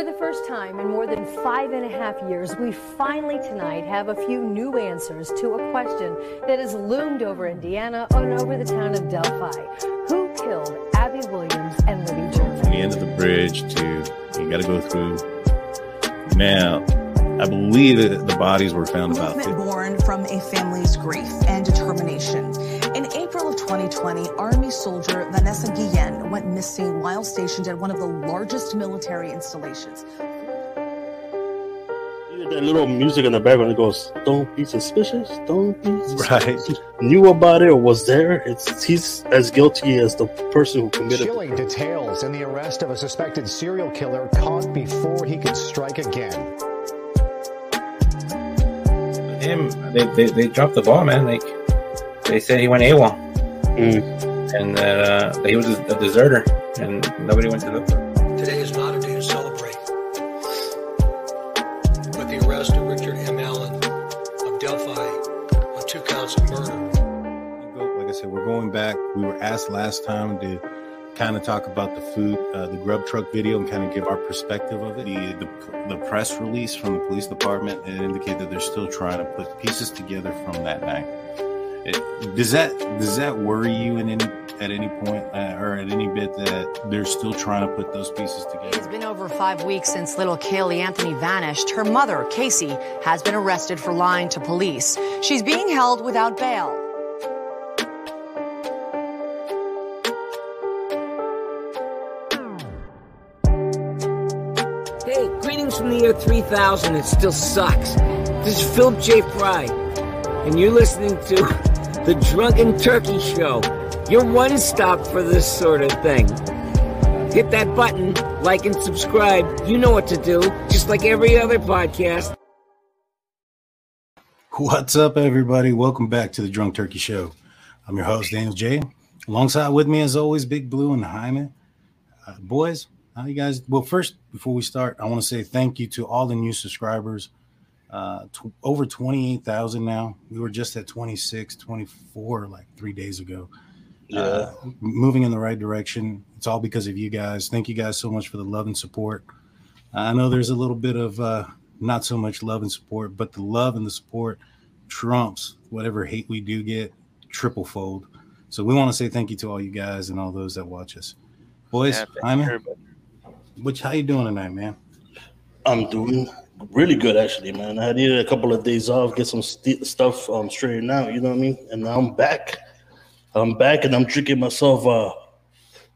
For the first time in more than five and a half years, we finally tonight have a few new answers to a question that has loomed over Indiana and over the town of Delphi. Who killed Abby Williams and Libby German? From the end of the bridge to you got to go through. Now, I believe that the bodies were found about. Movement born from a family's grief and determination. In 2020, Army soldier Vanessa Guillen went missing while stationed at one of the largest military installations. That little music in the background that goes, "Don't be suspicious, don't be Right. Knew about it or was there? It's he's as guilty as the person who committed. Chilling details in the arrest of a suspected serial killer caught before he could strike again. him, they, they, they dropped the ball, man. Like they said, he went AWOL, Mm. and that uh, he was a deserter, and nobody went to look for him. Today is not a day to celebrate. But the arrest of Richard M. Allen of Delphi on two counts of murder. Like I said, we're going back. We were asked last time to kind of talk about the food, uh, the grub truck video, and kind of give our perspective of it. The, the the press release from the police department it indicated that they're still trying to put pieces together from that night. It, does that does that worry you in any at any point uh, or at any bit that they're still trying to put those pieces together? It's been over five weeks since little Caylee Anthony vanished. Her mother, Casey, has been arrested for lying to police. She's being held without bail. Hey, greetings from the year 3000. It still sucks. This is Philip J. Fry, and you're listening to The Drunken Turkey Show, your one stop for this sort of thing. Hit that button, like and subscribe. You know what to do, just like every other podcast. What's up, everybody? Welcome back to the Drunk Turkey Show. I'm your host, Daniel J. Alongside with me, as always, Big Blue and Hyman. Uh, boys, how you guys? Well, first, before we start, I want to say thank you to all the new subscribers. Uh, tw- over 28,000 now. We were just at 26, 24 like three days ago. Yeah. Uh, moving in the right direction. It's all because of you guys. Thank you guys so much for the love and support. I know there's a little bit of uh, not so much love and support, but the love and the support trumps whatever hate we do get triple fold. So we want to say thank you to all you guys and all those that watch us. Boys, Yeah, Hyman, which how you doing tonight, man? I'm doing really good actually, man. I needed a couple of days off, get some st- stuff um, straightened out. You know what I mean? And now I'm back. I'm back, and I'm drinking myself uh,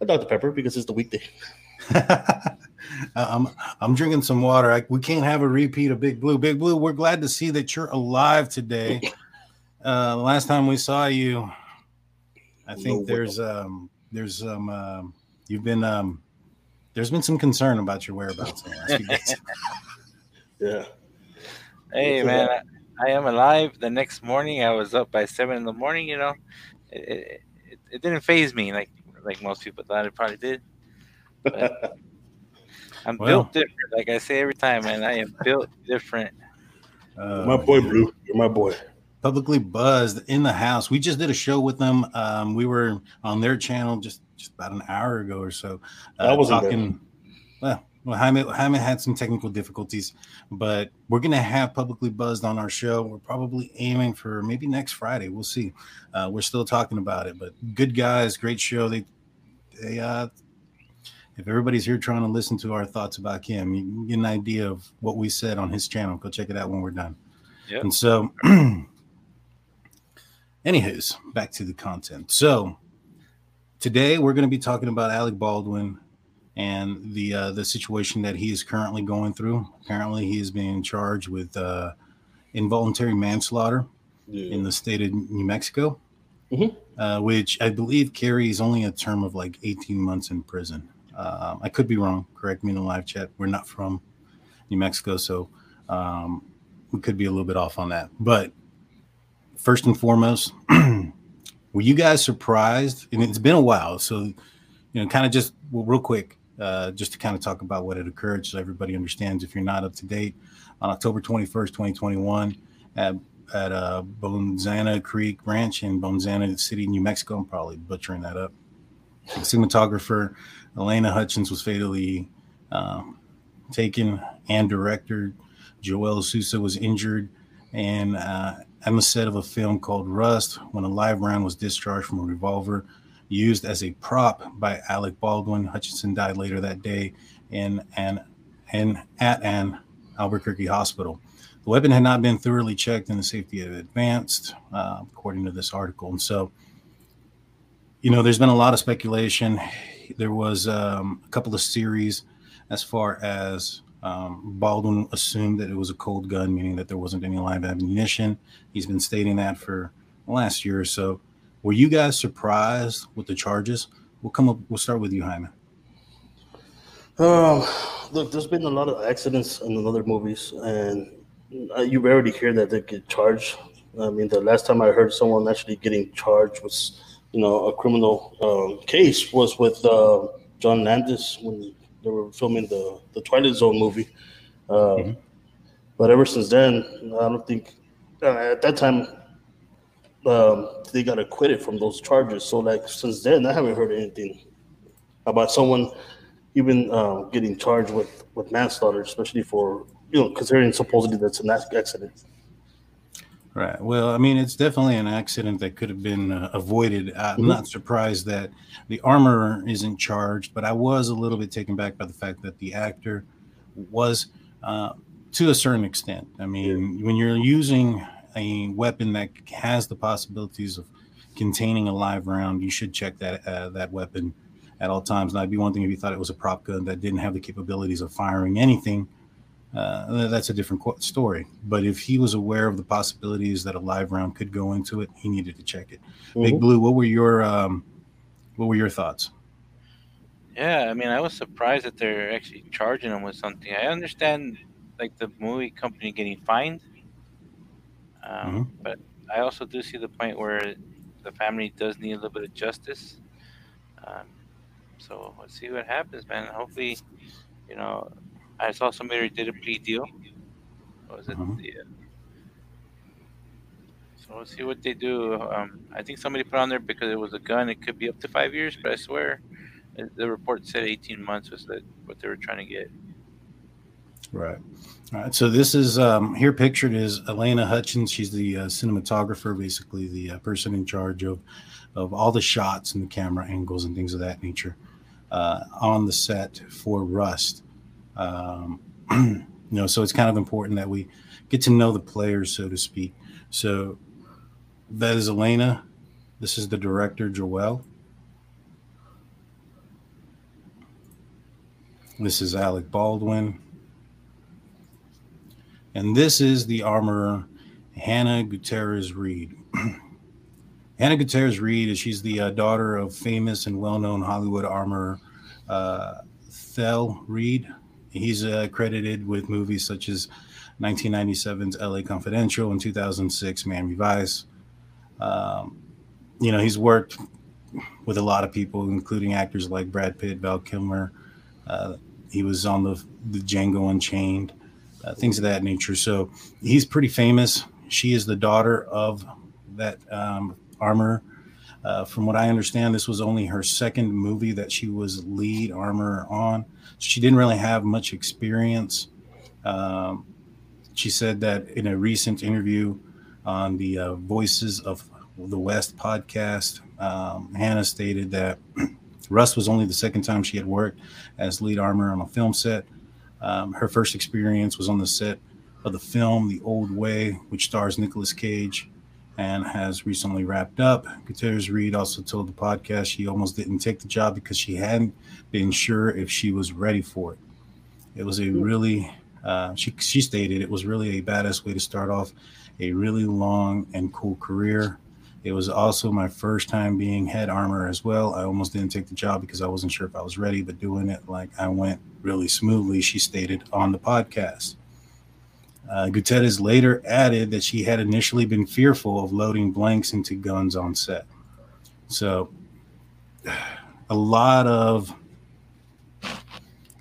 a Dr Pepper because it's the weekday. I'm I'm drinking some water. I, we can't have a repeat of Big Blue. Big Blue, we're glad to see that you're alive today. Uh, last time we saw you, I think No there's um there's um um you've been um there's been some concern about your whereabouts Yeah. Hey, What's man. I, I am alive. The next morning, I was up by seven in the morning. You know, it, it, it, it didn't phase me like like most people thought it probably did. But I'm Well. built different. Like I say every time, man, I am built different. Uh, my boy Blue, you're my boy. publicly buzzed in the house. We just did a show with them. Um, we were on their channel just just about an hour ago or so. uh, I wasn't there. talking. Well, well, Jaime, Jaime had some technical difficulties, but we're gonna have publicly buzzed on our show. We're probably aiming for maybe next Friday. We'll see. Uh, we're still talking about it, but good guys, great show. They, they, uh, if everybody's here trying to listen to our thoughts about Kim, you can get an idea of what we said on his channel. Go check it out when we're done. Yep. And so, anywho's back to the content. So today we're going to be talking about Alec Baldwin and the uh, the situation that he is currently going through. Apparently, he is being charged with uh, involuntary manslaughter Yeah. in the state of New Mexico, Mhm. uh, which I believe carries only a term of like 18 months in prison. Um, I could be wrong. Correct me in the live chat. We're not from New Mexico, so um, we could be a little bit off on that. But first and foremost, were you guys surprised? And it's been a while, so you know, kind of just well, real quick, uh, just to kind of talk about what had occurred, so everybody understands. If you're not up to date, on October 21st, 2021, at at uh, Bonzana Creek Ranch in Bonzana City, New Mexico. I'm probably butchering that up. Cinematographer Elena Hutchins was fatally um, taken, and director Joel Souza was injured, and uh, on the set of a film called Rust when a live round was discharged from a revolver used as a prop by Alec Baldwin. Hutchinson died later that day in an in at an Albuquerque hospital. The weapon had not been thoroughly checked and the safety had advanced, uh, according to this article. And so, you know, there's been a lot of speculation. There was um, a couple of series as far as um, Baldwin assumed that it was a cold gun, meaning that there wasn't any live ammunition. He's been stating that for the last year or so. Were you guys surprised with the charges? We'll come up. We'll start with you, Hyman. Um, look, there's been a lot of accidents in other movies, and uh, you rarely hear that they get charged. I mean, the last time I heard someone actually getting charged was, you know, a criminal um, case was with uh, John Landis when they were filming the the Twilight Zone movie. Uh, mm-hmm. But ever since then, I don't think uh, at that time um, they got acquitted from those charges. So like since then, I haven't heard anything about someone even uh, getting charged with with manslaughter, especially for you know considering supposedly that's an accident. Right. Well, I mean, it's definitely an accident that could have been uh, avoided. I'm mm-hmm. not surprised that the armorer isn't charged, but I was a little bit taken back by the fact that the actor was, uh, to a certain extent. I mean, yeah. when you're using a weapon that has the possibilities of containing a live round, you should check that uh, that weapon at all times. Now, it'd be one thing if you thought it was a prop gun that didn't have the capabilities of firing anything uh, that's a different story. But if he was aware of the possibilities that a live round could go into it, he needed to check it. Mm-hmm. Big Blue, what were your um, what were your thoughts? Yeah, I mean, I was surprised that they're actually charging him with something. I understand, like the movie company getting fined, um, mm-hmm. but I also do see the point where the family does need a little bit of justice. Um, so let's see what happens, man. Hopefully, you know, I saw somebody did a plea deal. was it? Uh-huh. Yeah. So we'll see what they do. Um, I think somebody put on there because it was a gun. It could be up to five years, but I swear the report said 18 months was the, what they were trying to get. Right. All right. So this is um, here pictured is Elena Hutchins. She's the uh, cinematographer, basically the uh, person in charge of of all the shots and the camera angles and things of that nature uh, on the set for Rust. Um, you know, so it's kind of important that we get to know the players, so to speak. So that is Elena. This is the director, Joel. This is Alec Baldwin. And this is the armorer, Hannah Gutierrez Reed. Hannah Gutierrez Reed is she's the uh, daughter of famous and well-known Hollywood armorer uh, Thel Reed. He's uh, credited with movies such as 1997's LA Confidential and 2006 Miami Vice. Um, you know, he's worked with a lot of people, including actors like Brad Pitt, Val Kilmer. Uh, he was on the, the Django Unchained, uh, things of that nature. So he's pretty famous. She is the daughter of that um, armor. Uh, from what I understand, this was only her second movie that she was lead armor on she didn't really have much experience. Um, she said that in a recent interview on the uh, Voices of the West podcast, um, Hannah stated that Rust was only the second time she had worked as lead armor on a film set. Um, her first experience was on the set of the film The Old Way, which stars Nicolas Cage and has recently wrapped up. Gutierrez Reed also told the podcast she almost didn't take the job because she hadn't been sure if she was ready for it. It was a really, uh, she, she stated it was really a badass way to start off a really long and cool career. It was also my first time being head armor as well. I almost didn't take the job because I wasn't sure if I was ready, but doing it like I went really smoothly, she stated on the podcast. Uh, Gutierrez later added that she had initially been fearful of loading blanks into guns on set. So, a lot of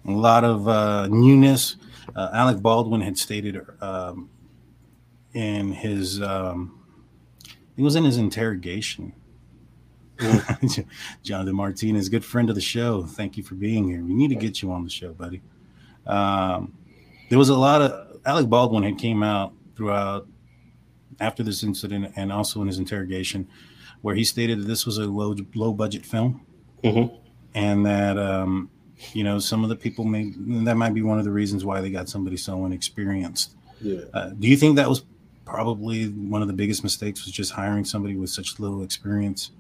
a lot of uh, newness. Uh, Alec Baldwin had stated um, in his um, it was in his interrogation. Jonathan Martinez, good friend of the show. Thank you for being here. We need to get you on the show, buddy. Um, there was a lot of Alec Baldwin had came out throughout after this incident and also in his interrogation, where he stated that this was a low low budget film, mm-hmm. and that um, you know some of the people may that might be one of the reasons why they got somebody so inexperienced. Yeah. Uh, do you think that was probably one of the biggest mistakes was just hiring somebody with such little experience?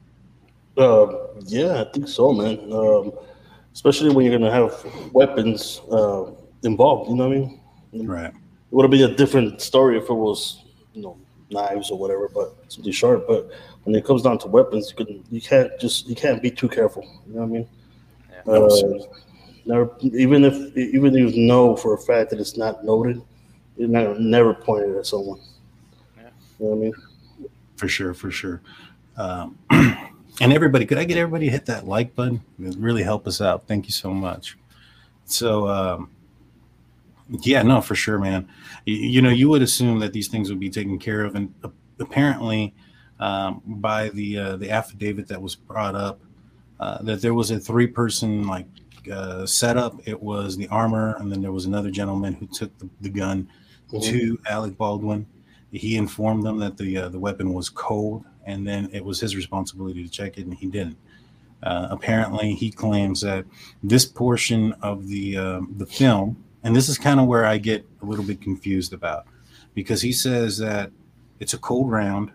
Uh, yeah, I think so, man. Um, especially when you're gonna have weapons uh, involved. You know what I mean? Right. It would have been a different story if it was, you know, knives or whatever, but something sharp. But when it comes down to weapons, you can you can't just you can't be too careful. You know what I mean? Yeah. Uh, never, even if even if you know for a fact that it's not noted, you're never never point it at someone. Yeah. You know what I mean? For sure, for sure. Um, and everybody, could I get everybody to hit that like button? It would really help us out. Thank you so much. So, um, yeah, no, for sure, man. You, you, know, you would assume that these things would be taken care of, and apparently, um, by the uh, the affidavit that was brought up, uh, that there was a three person like uh, setup. It was the armor, and then there was another gentleman who took the, the gun mm-hmm. to Alec Baldwin. He informed them that the uh, the weapon was cold, and then it was his responsibility to check it, and he didn't. Uh, apparently, he claims that this portion of the um, the film and this is kind of where I get a little bit confused about because he says that it's a cold round,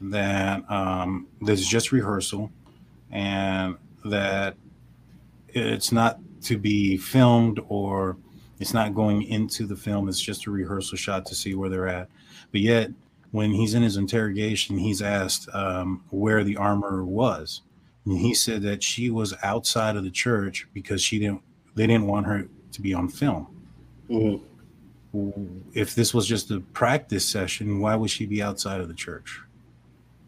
that um, there's just rehearsal, and that it's not to be filmed or it's not going into the film. It's just a rehearsal shot to see where they're at. But yet, when he's in his interrogation, he's asked um, where the armor was. And he said that she was outside of the church because she didn't. They didn't want her to be on film. Mm-hmm. If this was just a practice session, why would she be outside of the church?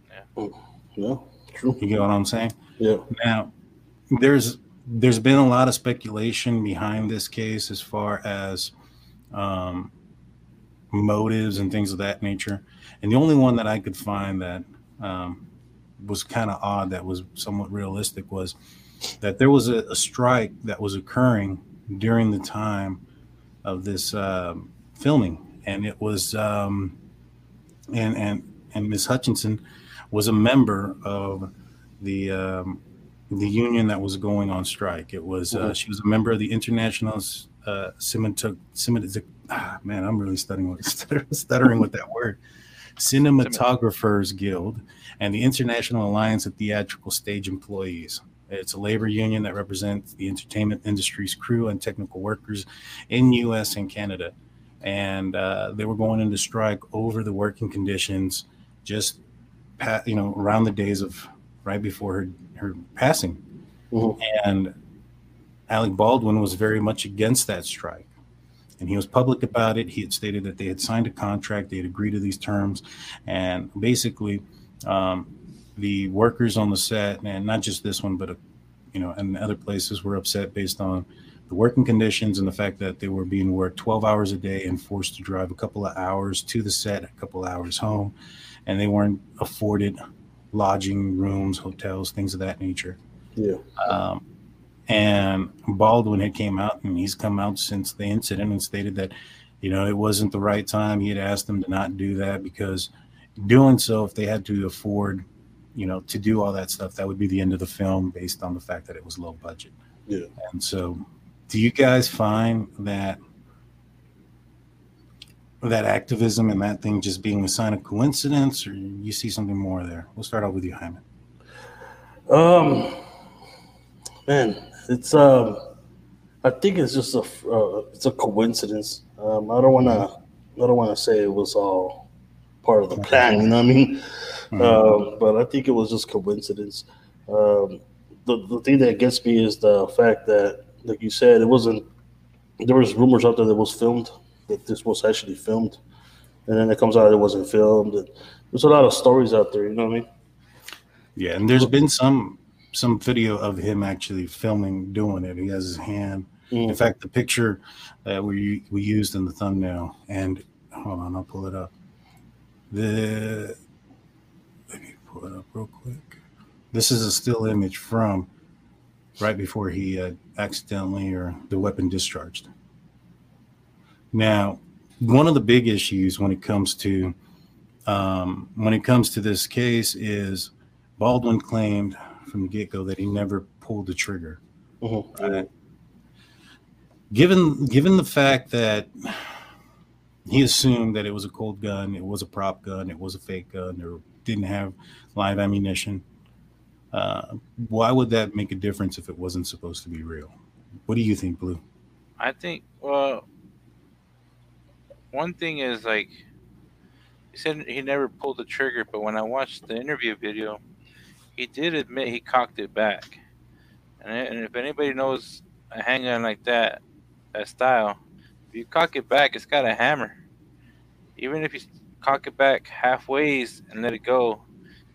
Yeah. Yeah, true. You get what I'm saying? Yeah. Now, there's there's been a lot of speculation behind this case as far as um, motives and things of that nature. And the only one that I could find that um, was kind of odd, that was somewhat realistic, was that there was a, a strike that was occurring during the time of this um, filming, and it was um, and and and Miss Hutchinson was a member of the um, the union that was going on strike. It was uh, mm-hmm. she was a member of the International uh, Cinematog- ah, man, I'm really stuttering with stuttering with that word. Cinematographers Guild and the International Alliance of Theatrical Stage Employees. It's a labor union that represents the entertainment industry's crew and technical workers in U.S. and Canada. And uh, they were going into strike over the working conditions just, you know, around the days of right before her, her passing. Mm-hmm. And Alec Baldwin was very much against that strike. And he was public about it. He had stated that they had signed a contract, they had agreed to these terms. And basically, um, the workers on the set, and not just this one, but uh, you know, and other places were upset based on the working conditions and the fact that they were being worked 12 hours a day and forced to drive a couple of hours to the set, a couple of hours home, and they weren't afforded lodging rooms, hotels, things of that nature. Yeah. Um, and Baldwin had came out, and he's come out since the incident and stated that, you know, it wasn't the right time. He had asked them to not do that because doing so, if they had to afford you know, to do all that stuff, that would be the end of the film based on the fact that it was low budget. Yeah. And so, do you guys find that that activism and that thing just being a sign of coincidence, or you see something more there? We'll start off with you, Hyman. Um, man, it's um, I think it's just a uh, it's a coincidence. Um, I don't want to I don't want to say it was all part of the plan. You know what I mean? Mm-hmm. Um, but I think it was just coincidence. Um, the, the thing that gets me is the fact that, like you said, it wasn't. There was rumors out there that was filmed, that this was actually filmed, and then it comes out it wasn't filmed. And there's a lot of stories out there. You know what I mean? Yeah, and there's been some some video of him actually filming doing it. He has his hand. Mm. In fact, the picture that we we used in the thumbnail, and hold on, I'll pull it up. The let me pull it up real quick. This is a still image from right before he uh, accidentally or the weapon discharged. Now, one of the big issues when it comes to um, when it comes to this case is Baldwin claimed from the get go that he never pulled the trigger. Mm-hmm. Right? Given given the fact that he assumed that it was a cold gun, it was a prop gun, it was a fake gun, or didn't have live ammunition. Uh, why would that make a difference if it wasn't supposed to be real? What do you think, Blue? I think well, one thing is like he said he never pulled the trigger, but when I watched the interview video, he did admit he cocked it back. And, and if anybody knows a handgun like that, that style, if you cock it back, it's got a hammer. Even if you cock it back halfway and let it go,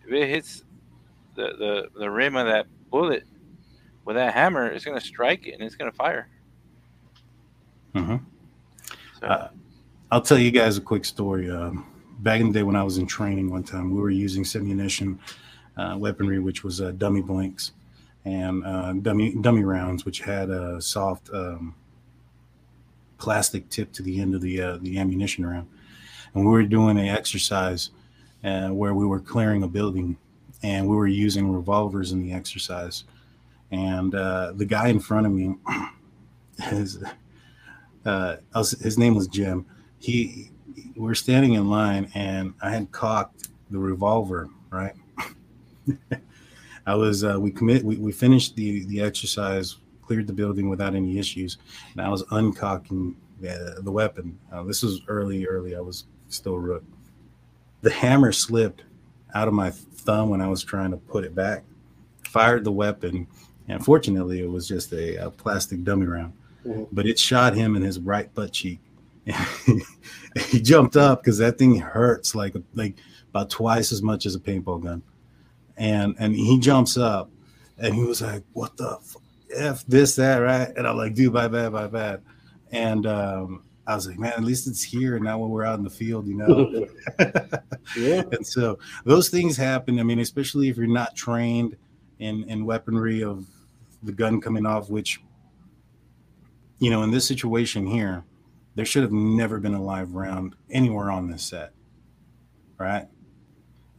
if it hits the, the, the rim of that bullet with that hammer, it's going to strike it and it's going to fire. Mm-hmm. So. Uh, I'll tell you guys a quick story. Um, back in the day when I was in training one time, we were using uh, weaponry, which was uh, dummy blanks and uh, dummy dummy rounds, which had a soft um, plastic tip to the end of the uh, the ammunition round. And we were doing an exercise uh, where we were clearing a building, and we were using revolvers in the exercise. And uh, the guy in front of me, his was, his name was Jim. He we were standing in line and I had cocked the revolver, right? I was uh, we commit we, we finished the the exercise, cleared the building without any issues, and I was uncocking the, the weapon. Uh, this was early, early. I was still rook. The hammer slipped out of my thumb when I was trying to put it back. Fired the weapon, and fortunately, it was just a, a plastic dummy round. Mm-hmm. But it shot him in his right butt cheek, he jumped up because that thing hurts like like about twice as much as a paintball gun. And and he jumps up and he was like, "What the f, f this that right?" And I'm like, "Dude, bye bad, bye bad." And um, I was like, "Man, at least it's here now when we're out in the field, you know." yeah. And so those things happen. I mean, especially if you're not trained in in weaponry of the gun coming off, which you know, in this situation here there should have never been a live round anywhere on this set. Right.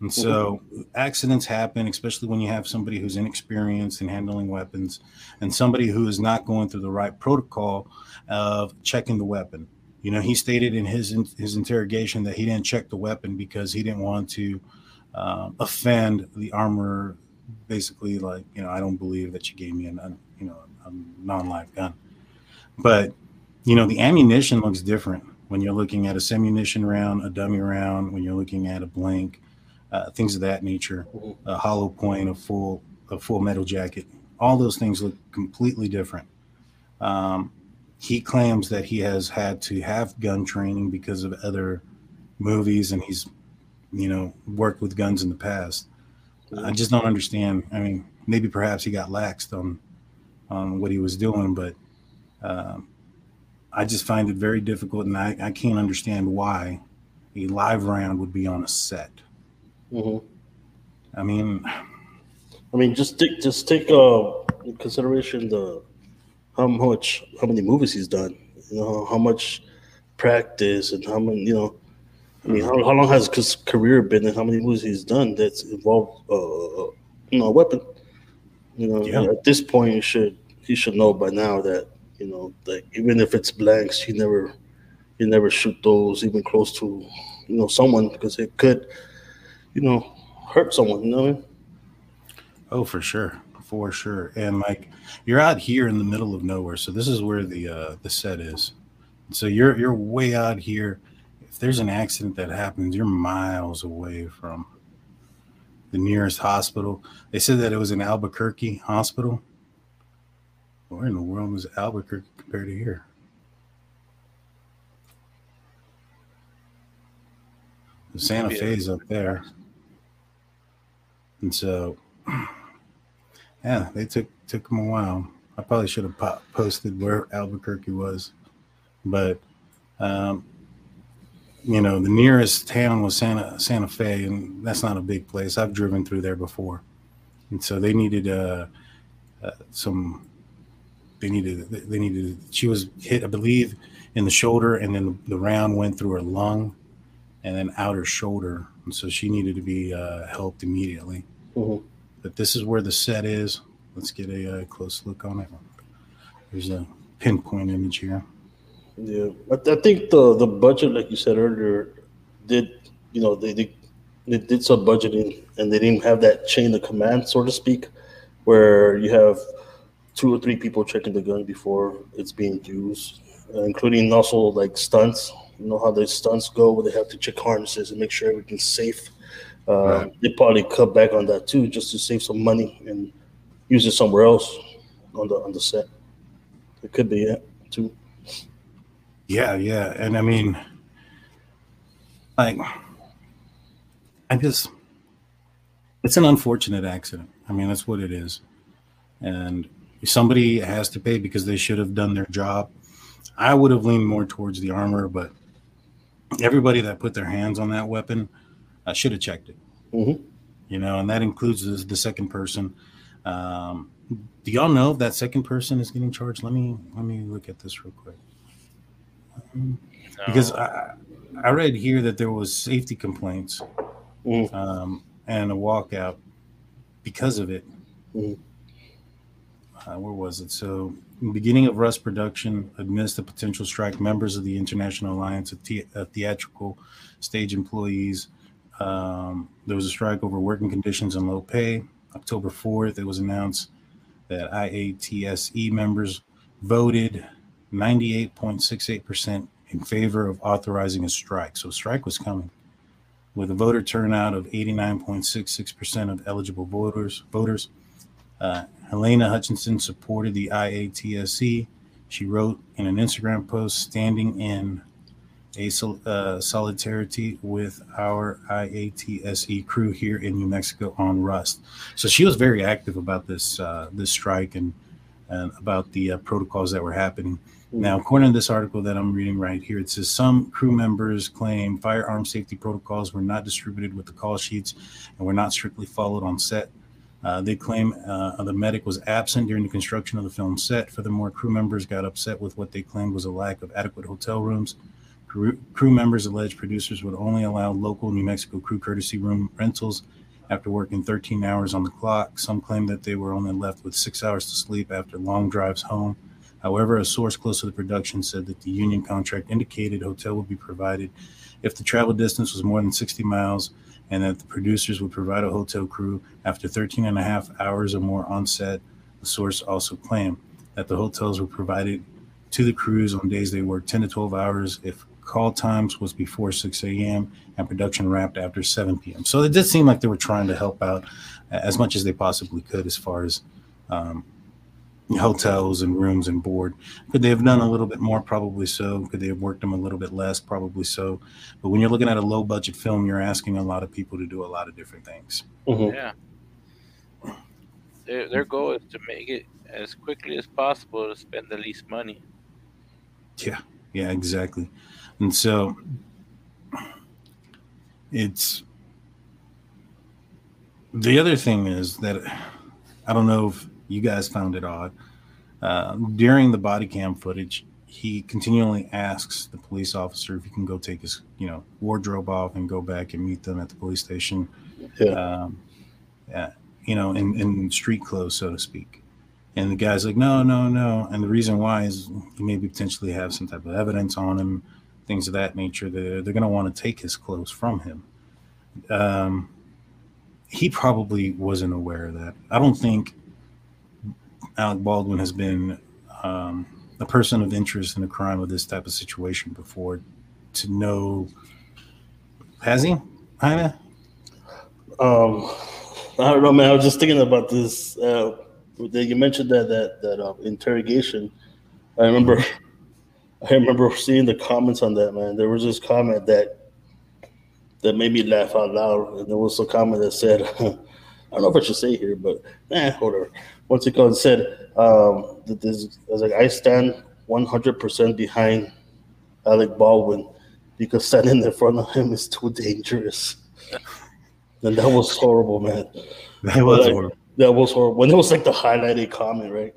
And so mm-hmm. accidents happen, especially when you have somebody who's inexperienced in handling weapons and somebody who is not going through the right protocol of checking the weapon. You know, he stated in his his interrogation that he didn't check the weapon because he didn't want to um, offend the armor. Basically, like you know, I don't believe that you gave me a you know a non-live gun, but you know, the ammunition looks different when you're looking at a simunition round, a dummy round, when you're looking at a blank, uh, things of that nature, mm-hmm. a hollow point, a full, a full metal jacket. All those things look completely different. Um, he claims that he has had to have gun training because of other movies and he's, you know, worked with guns in the past. I just don't understand. I mean, maybe perhaps he got laxed on on what he was doing, but um, I just find it very difficult, and I, I can't understand why a live round would be on a set. Mm-hmm. I mean, I mean, just take just take uh, in consideration the how much how many movies he's done. You know how much practice and how many you know. I mean, how, how long has his career been, and how many movies he's done that's involved, uh, you know, a weapon. You know, yeah. at this point, you should he should know by now that you know, like even if it's blanks, you never you never shoot those even close to you know someone because it could you know hurt someone. You know. Oh, for sure, for sure. And like you're out here in the middle of nowhere, so this is where the uh, the set is. So you're you're way out here. If there's an accident that happens, you're miles away from the nearest hospital. They said that it was an Albuquerque hospital. Where in the world was Albuquerque compared to here? The Santa Fe's up there. And so, yeah, they took took them a while. I probably should have po- posted where Albuquerque was, but um, you know, the nearest town was Santa Santa Fe, and that's not a big place. I've driven through there before, and so they needed uh, uh, some they needed they needed she was hit i believe in the shoulder and then the round went through her lung and then out her shoulder and so she needed to be uh, helped immediately Mhm. but this is where the set is let's get a, uh close look on it there's a pinpoint image here Yeah, I, I think the the budget, like you said earlier, did you know they they, they did some budgeting and they didn't have that chain of command, so to speak, where you have two or three people checking the gun before it's being used, uh, including also like stunts. You know how the stunts go, where they have to check harnesses and make sure everything's safe. Uh, They probably cut back on that too, just to save some money and use it somewhere else on the on the set. It could be it too. Yeah, yeah. And I mean, like, I just, it's an unfortunate accident. I mean, that's what it is. And somebody has to pay because they should have done their job. I would have leaned more towards the armor, but everybody that put their hands on that weapon uh, should have checked it. Mhm. You know, and that includes the, the second person. Um, do y'all know if that second person is getting charged? Let me let me look at this real quick because I, I read here that there was safety complaints Mm. um, and a walkout because of it. Mm. Uh, where was it? So, beginning of Rust production, amidst the potential strike, members of the International Alliance of, the- of Theatrical Stage Employees, um, there was a strike over working conditions and low pay. October 4th, it was announced that IATSE members voted 98.68% in favor of authorizing a strike. So, a strike was coming. With a voter turnout of 89.66% of eligible voters, voters, uh, Helena Hutchinson supported the IATSE. She wrote in an Instagram post, standing in a sol- uh, solidarity with our IATSE crew here in New Mexico on Rust. So she was very active about this uh, this strike and and about the uh, protocols that were happening. Now, according to this article that I'm reading right here, it says some crew members claim firearm safety protocols were not distributed with the call sheets and were not strictly followed on set. Uh, they claim uh, the medic was absent during the construction of the film set. Furthermore, crew members got upset with what they claimed was a lack of adequate hotel rooms. Crew, members alleged producers would only allow local New Mexico crew courtesy room rentals after working 13 hours on the clock. Some claim that they were only left with six hours to sleep after long drives home. However, a source close to the production said that the union contract indicated hotel would be provided if the travel distance was more than 60 miles and that the producers would provide a hotel crew after 13 and a half hours or more on set. The source also claimed that the hotels were provided to the crews on days they worked 10 to 12 hours if call times was before 6 a.m. and production wrapped after 7 p.m. So it did seem like they were trying to help out as much as they possibly could as far as um, hotels and rooms and board. Could they have done a little bit more? Probably so. Could they have worked them a little bit less? Probably so. But when you're looking at a low budget film, you're asking a lot of people to do a lot of different things. Yeah. Their, their goal is to make it as quickly as possible to spend the least money. Yeah, yeah, exactly. And so it's the other thing is that I don't know if you guys found it odd. Uh, during the body cam footage, he continually asks the police officer if he can go take his, you know, wardrobe off and go back and meet them at the police station. Yeah. Um, yeah, you know, in, in street clothes, so to speak. And the guy's like, no, no, no. And the reason why is he maybe potentially have some type of evidence on him, things of that nature. They're, they're going to want to take his clothes from him. Um, he probably wasn't aware of that. I don't think Alec Baldwin has been um, a person of interest in a crime of this type of situation before to know. Has he? Kinda? Um, I don't know, man. I was just thinking about this. Uh, you mentioned that that that uh, interrogation. I remember, I remember seeing the comments on that. Man, there was this comment that that made me laugh out loud, and there was a comment that said, "I don't know if I should say here, but eh, whatever." Once it goes, said um, that this, I was like, "I stand 100 percent behind Alec Baldwin because standing in front of him is too dangerous." And that was horrible, man. That was Like, horrible. That was horrible. When it was like the highlighted comment, right?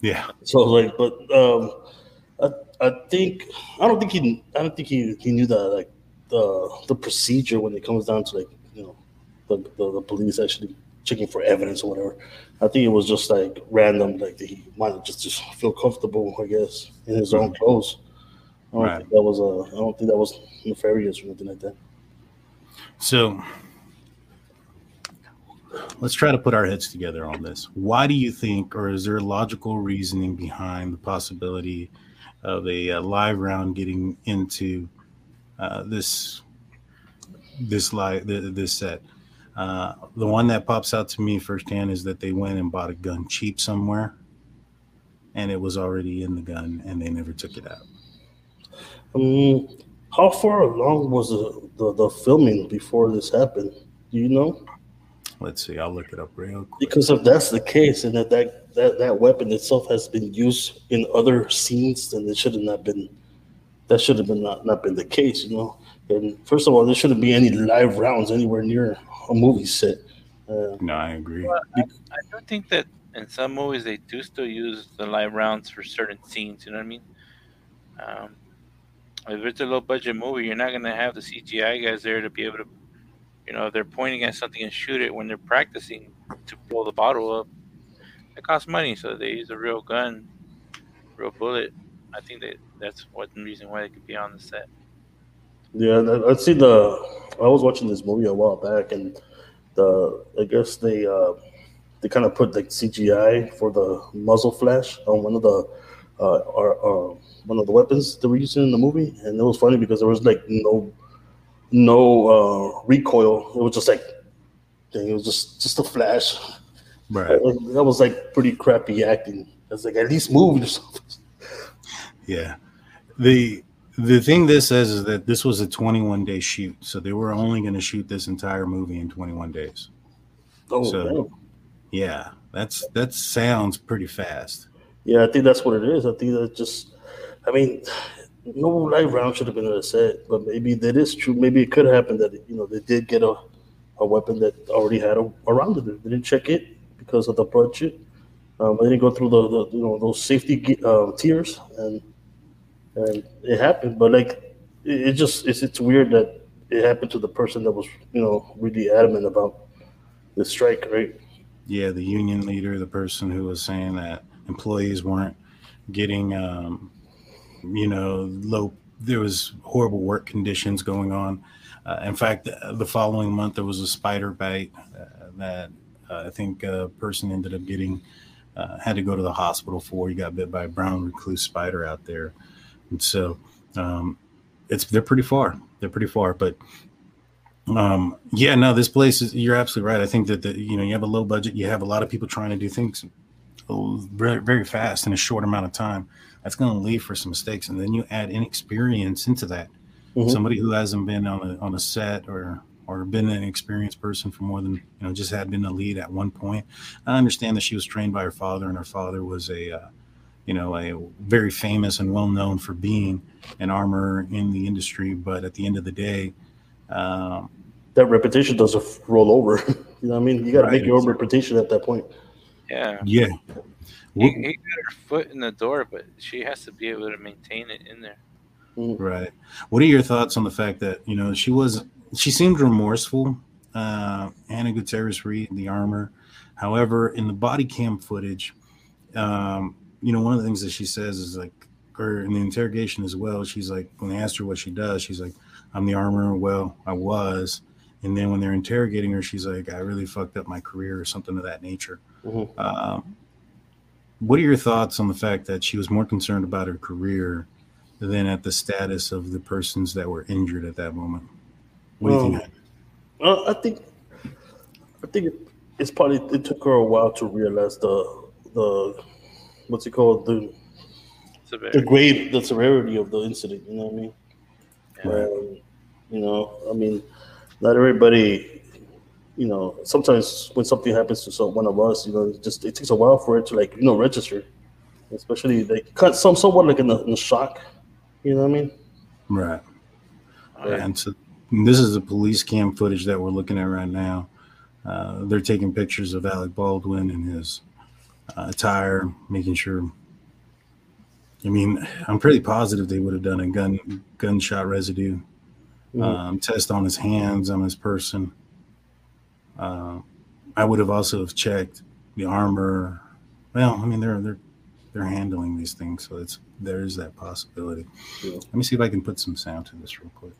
Yeah. So like, but um, I, I think I don't think he I don't think he, he knew that like the the procedure when it comes down to like you know the, the, the police actually checking for evidence or whatever. I think it was just like random, like he wanted just just feel comfortable, I guess, in his own clothes. I don't Right. think that was a I don't think that was nefarious or anything like that. So let's try to put our heads together on this. Why do you think, or is there logical reasoning behind the possibility of a, uh live round getting into uh, this this live this set? Uh, the one that pops out to me firsthand is that they went and bought a gun cheap somewhere, and it was already in the gun, and they never took it out. Um, how far along was the, the, the filming before this happened? Do you know? Let's see. I'll look it up real quick. Because if that's the case, and that that, that that weapon itself has been used in other scenes, then it should have not been. That should have been not, not been the case, you know. And first of all, there shouldn't be any live rounds anywhere near a movie set. Uh, No, I agree. Well, I, I do think that in some movies they do still use the live rounds for certain scenes. You know what I mean? Um, if it's a low budget movie, you're not gonna have the CGI guys there to be able to, you know, if they're pointing at something and shoot it when they're practicing to blow the bottle up. It costs money, so they use a real gun, real bullet. I think that that's one reason why they could be on the set. Yeah, I- I see the. I was watching this movie a while back, and the I guess they uh, they kind of put like CGI for the muzzle flash on one of the uh, or, uh, one of the weapons they were using in the movie, and it was funny because there was like no no uh, recoil. It was just like it was just just a flash. Right. That was like pretty crappy acting. It's like at least move or something. Yeah. The the thing this says is that this was a 21 day shoot, so they were only going to shoot this entire movie in 21 days. Oh, So-. Yeah, that's that sounds pretty fast. Yeah, I think that's what it is. I think that just, I mean, no live round should have been in the set, but maybe that is true. Maybe it could happen that you know they did get a, a weapon that already had a, a round in it. They didn't check it because of the budget. Um, they didn't go through the, the you know those safety um, tiers, and and it happened. But like, it, it just it's it's weird that it happened to the person that was you know really adamant about the strike, right? Yeah, the union leader, the person who was saying that employees weren't getting, um, you know, low. There was horrible work conditions going on. Uh, in fact, the following month there was a spider bite uh, that uh, I think a person ended up getting uh, had to go to the hospital for. He got bit by a brown recluse spider out there, and so um, it's they're pretty far. They're pretty far, but um, yeah, no, this place is. You're absolutely right. I think that the, you know you have a low budget. You have a lot of people trying to do things very very fast in a short amount of time. That's going to leave for some mistakes, and then you add inexperience into that. Mhm. Somebody who hasn't been on a on a set or or been an experienced person for more than you know just had been a lead at one point. I understand that she was trained by her father, and her father was a uh, you know a very famous and well known for being an armor in the industry. But at the end of the day, um, That reputation doesn't roll over. you know what I mean? You got to Right. make your own reputation at that point. Yeah. yeah, He, he got her foot in the door, but she has to be able to maintain it in there. Right. What are your thoughts on the fact that you know she was she seemed remorseful, uh, Anna Gutierrez Reed, the armor. However, in the body cam footage, um, you know, one of the things that she says is like, or in the interrogation as well, she's like, when they asked her what she does, she's like, I'm the armor. Well, I was. And then when they're interrogating her, she's like, I really fucked up my career or something of that nature. Mhm. Um, what are your thoughts on the fact that she was more concerned about her career than at the status of the persons that were injured at that moment? What do you think? Um, Well, I think, I think it's probably it took her a while to realize the the what's it called the the grade the severity of the incident. You know what I mean? Um, you know, I mean, not everybody. You know, sometimes when something happens to some, one of us, you know, it just it takes a while for it to like you know register, especially like kind some somewhat like in the, in the shock. You know what I mean? Right. And so this is the police cam footage that we're looking at right now. Uh, they're taking pictures of Alec Baldwin and his uh, attire, making sure. I mean, I'm pretty positive they would have done a gun gunshot residue Mhm. um, test on his hands, on his person. Uh, I would have also have checked the armor. Well, I mean, they're they're they're handling these things, so it's there is that possibility. Yeah. Let me see if I can put some sound to this real quick.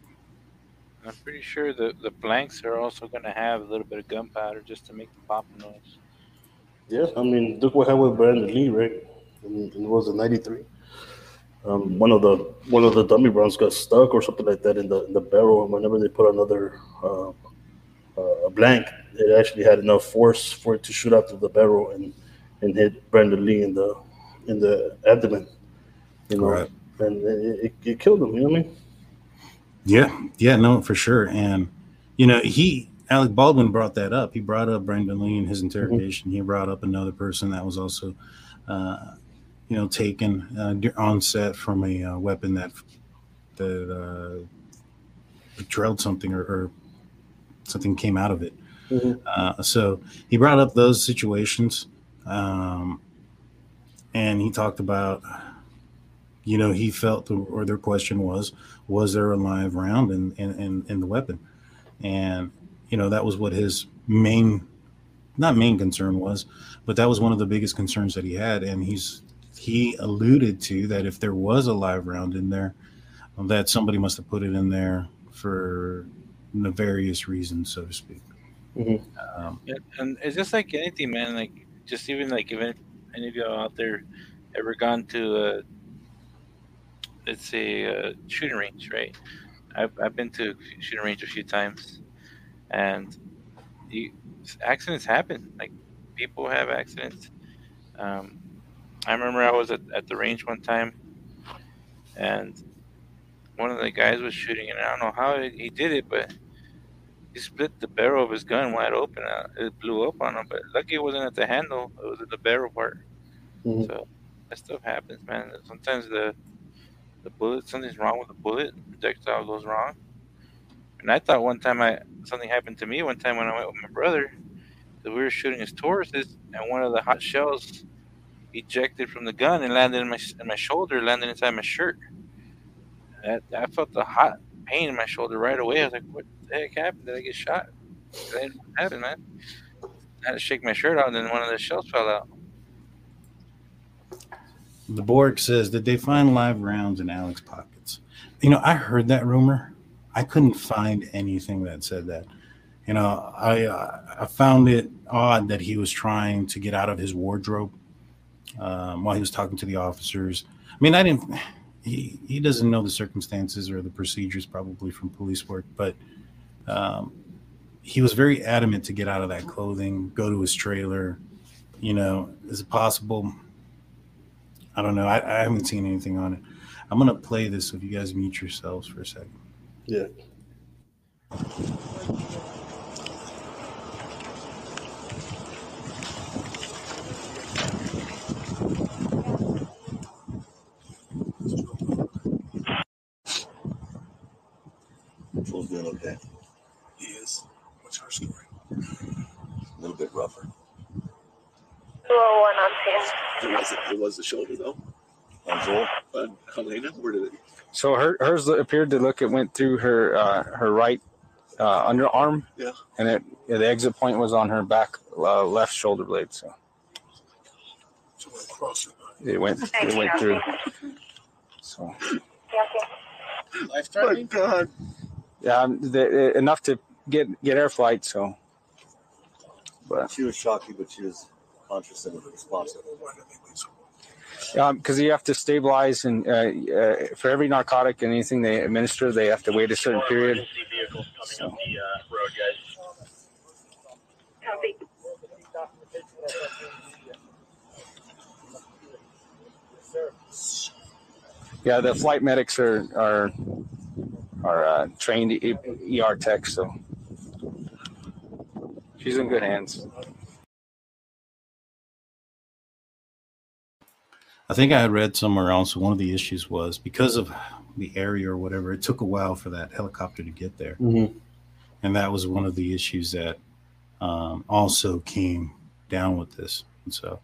I'm pretty sure the, the blanks are also going to have a little bit of gunpowder just to make the pop noise. Yeah, I mean, look what happened with Brandon Lee, right? And it was in '93. Um, one of the one of the dummy rounds got stuck or something like that in the in the barrel, and whenever they put another uh, uh, blank, it actually had enough force for it to shoot out through the barrel and and hit Brandon Lee in the in the abdomen. You know, Right. and it, it, it killed him. You know what I mean? Yeah, yeah, no, for sure. And you know, he Alec Baldwin brought that up. He brought up Brandon Lee in his interrogation. He brought up another person that was also, uh, you know, taken uh, on set from a uh, weapon that that uh, drilled something or, or something came out of it. Mhm. Uh, so he brought up those situations, um, and he talked about, you know, he felt the, or their question was, was there a live round in in, in, in the weapon, and you know that was what his main, not main concern was, but that was one of the biggest concerns that he had, and he's he alluded to that if there was a live round in there, that somebody must have put it in there for nefarious reasons, so to speak. Mhm. Um, Yeah, and it's just like anything, man. Like just even like if any, any of y'all out there ever gone to a let's say a shooting range, right? I've I've been to shooting range a few times, and you, accidents happen. Like people have accidents. Um, I remember I was at, at the range one time, and one of the guys was shooting, and I don't know how he he did it, but he split the barrel of his gun wide open. Uh, it blew up on him, but lucky it wasn't at the handle; it was at the barrel part. Mhm. So that stuff happens, man. Sometimes the the bullet, something's wrong with the bullet. Projectile goes wrong. And I thought one time I something happened to me one time when I went with my brother. That we were shooting his Tauruses, and one of the hot shells ejected from the gun and landed in my in my shoulder, landed inside my shirt. I, I felt the hot pain in my shoulder right away. I was like, "What the heck happened? Did I get shot?" That didn't happen, man. I had to shake my shirt out, and then one of the shells fell out. The Borg says, Did they find live rounds in Alec's pockets? You know, I heard that rumor. I couldn't find anything that said that. You know, I uh, I found it odd that he was trying to get out of his wardrobe um, while he was talking to the officers. I mean, I didn't. He he doesn't know the circumstances or the procedures probably from police work, but um, he was very adamant to get out of that clothing, go to his trailer. You know, is it possible? I don't know. I, I haven't seen anything on it. I'm gonna play this so if you guys mute yourselves for a second. Yeah. Joel's doing okay. He is. What's her story? A little bit rougher. one on scene. It was, it was the shoulder, though. On Joel? But Halyna, where did it? So her hers appeared to look it went through her uh, her right uh, underarm, Yeah. and it the exit point was on her back uh, left shoulder blade. So So it across her. it went it went through. So Life threatening? God. yeah, um, the, enough to get get air flight. So, but She was shocked, but she was conscious and responsive. Because you have to stabilize and uh, uh, for every narcotic and anything they administer, they have to wait a certain period. Yeah, the flight medics are are are uh, trained ER techs, so she's in good hands. I think I had read somewhere else one of the issues was because of the area or whatever, it took a while for that helicopter to get there. Mhm. And that was one of the issues that um, also came down with this. And so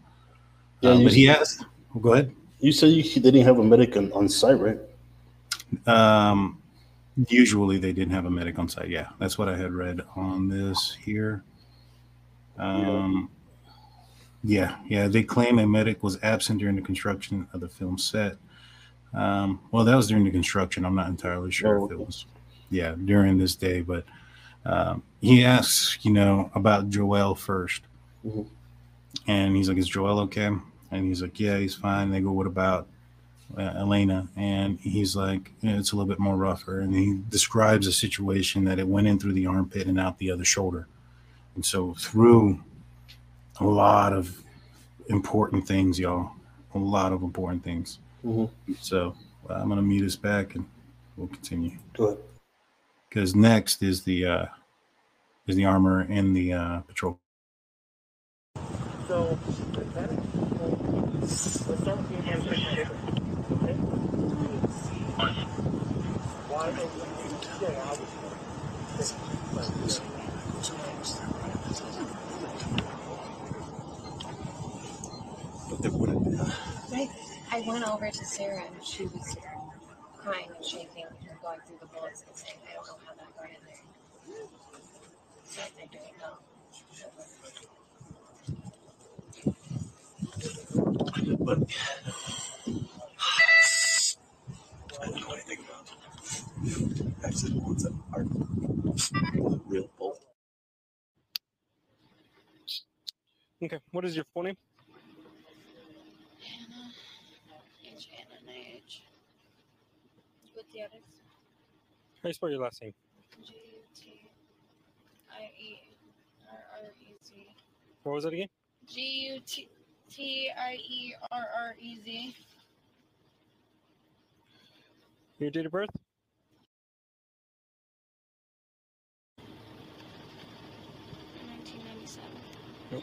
Yeah, you but he asked. Go ahead. You said you, they didn't have a medic on, on site, right? Um, usually they didn't have a medic on site. Yeah, that's what I had read on this here. Um, yeah, yeah, yeah. they claim a medic was absent during the construction of the film set. Um, well, that was during the construction. I'm not entirely sure if it was, yeah, during this day, but um, he asks, you know, about Joel 1st Mhm. and he's like, "Is Joel okay?" And he's like, "Yeah, he's fine." They go, "What about uh, Elena?" And he's like, "Yeah, "It's a little bit more rougher." And he describes a situation that it went in through the armpit and out the other shoulder, and so through a lot of important things, y'all, a lot of important things. Mhm. So uh, I'm gonna meet us back, and we'll continue. Go ahead. Because next is the uh, is the armor and the uh, patrol. So, let's start with the Why don't you stay out? I went over to Sarah and she was crying and shaking and going through the bullets and saying, I don't know how that got in there. So I don't know. But I don't know anything about it. Actually, the ones that are the real bolt. Okay, what is your full name? Hannah. H Hannah and H. Others. How do you spell your last name? G U T I E R R E Z. What was that again? G U T T I E R R E Z. Your date of birth? Nineteen ninety seven.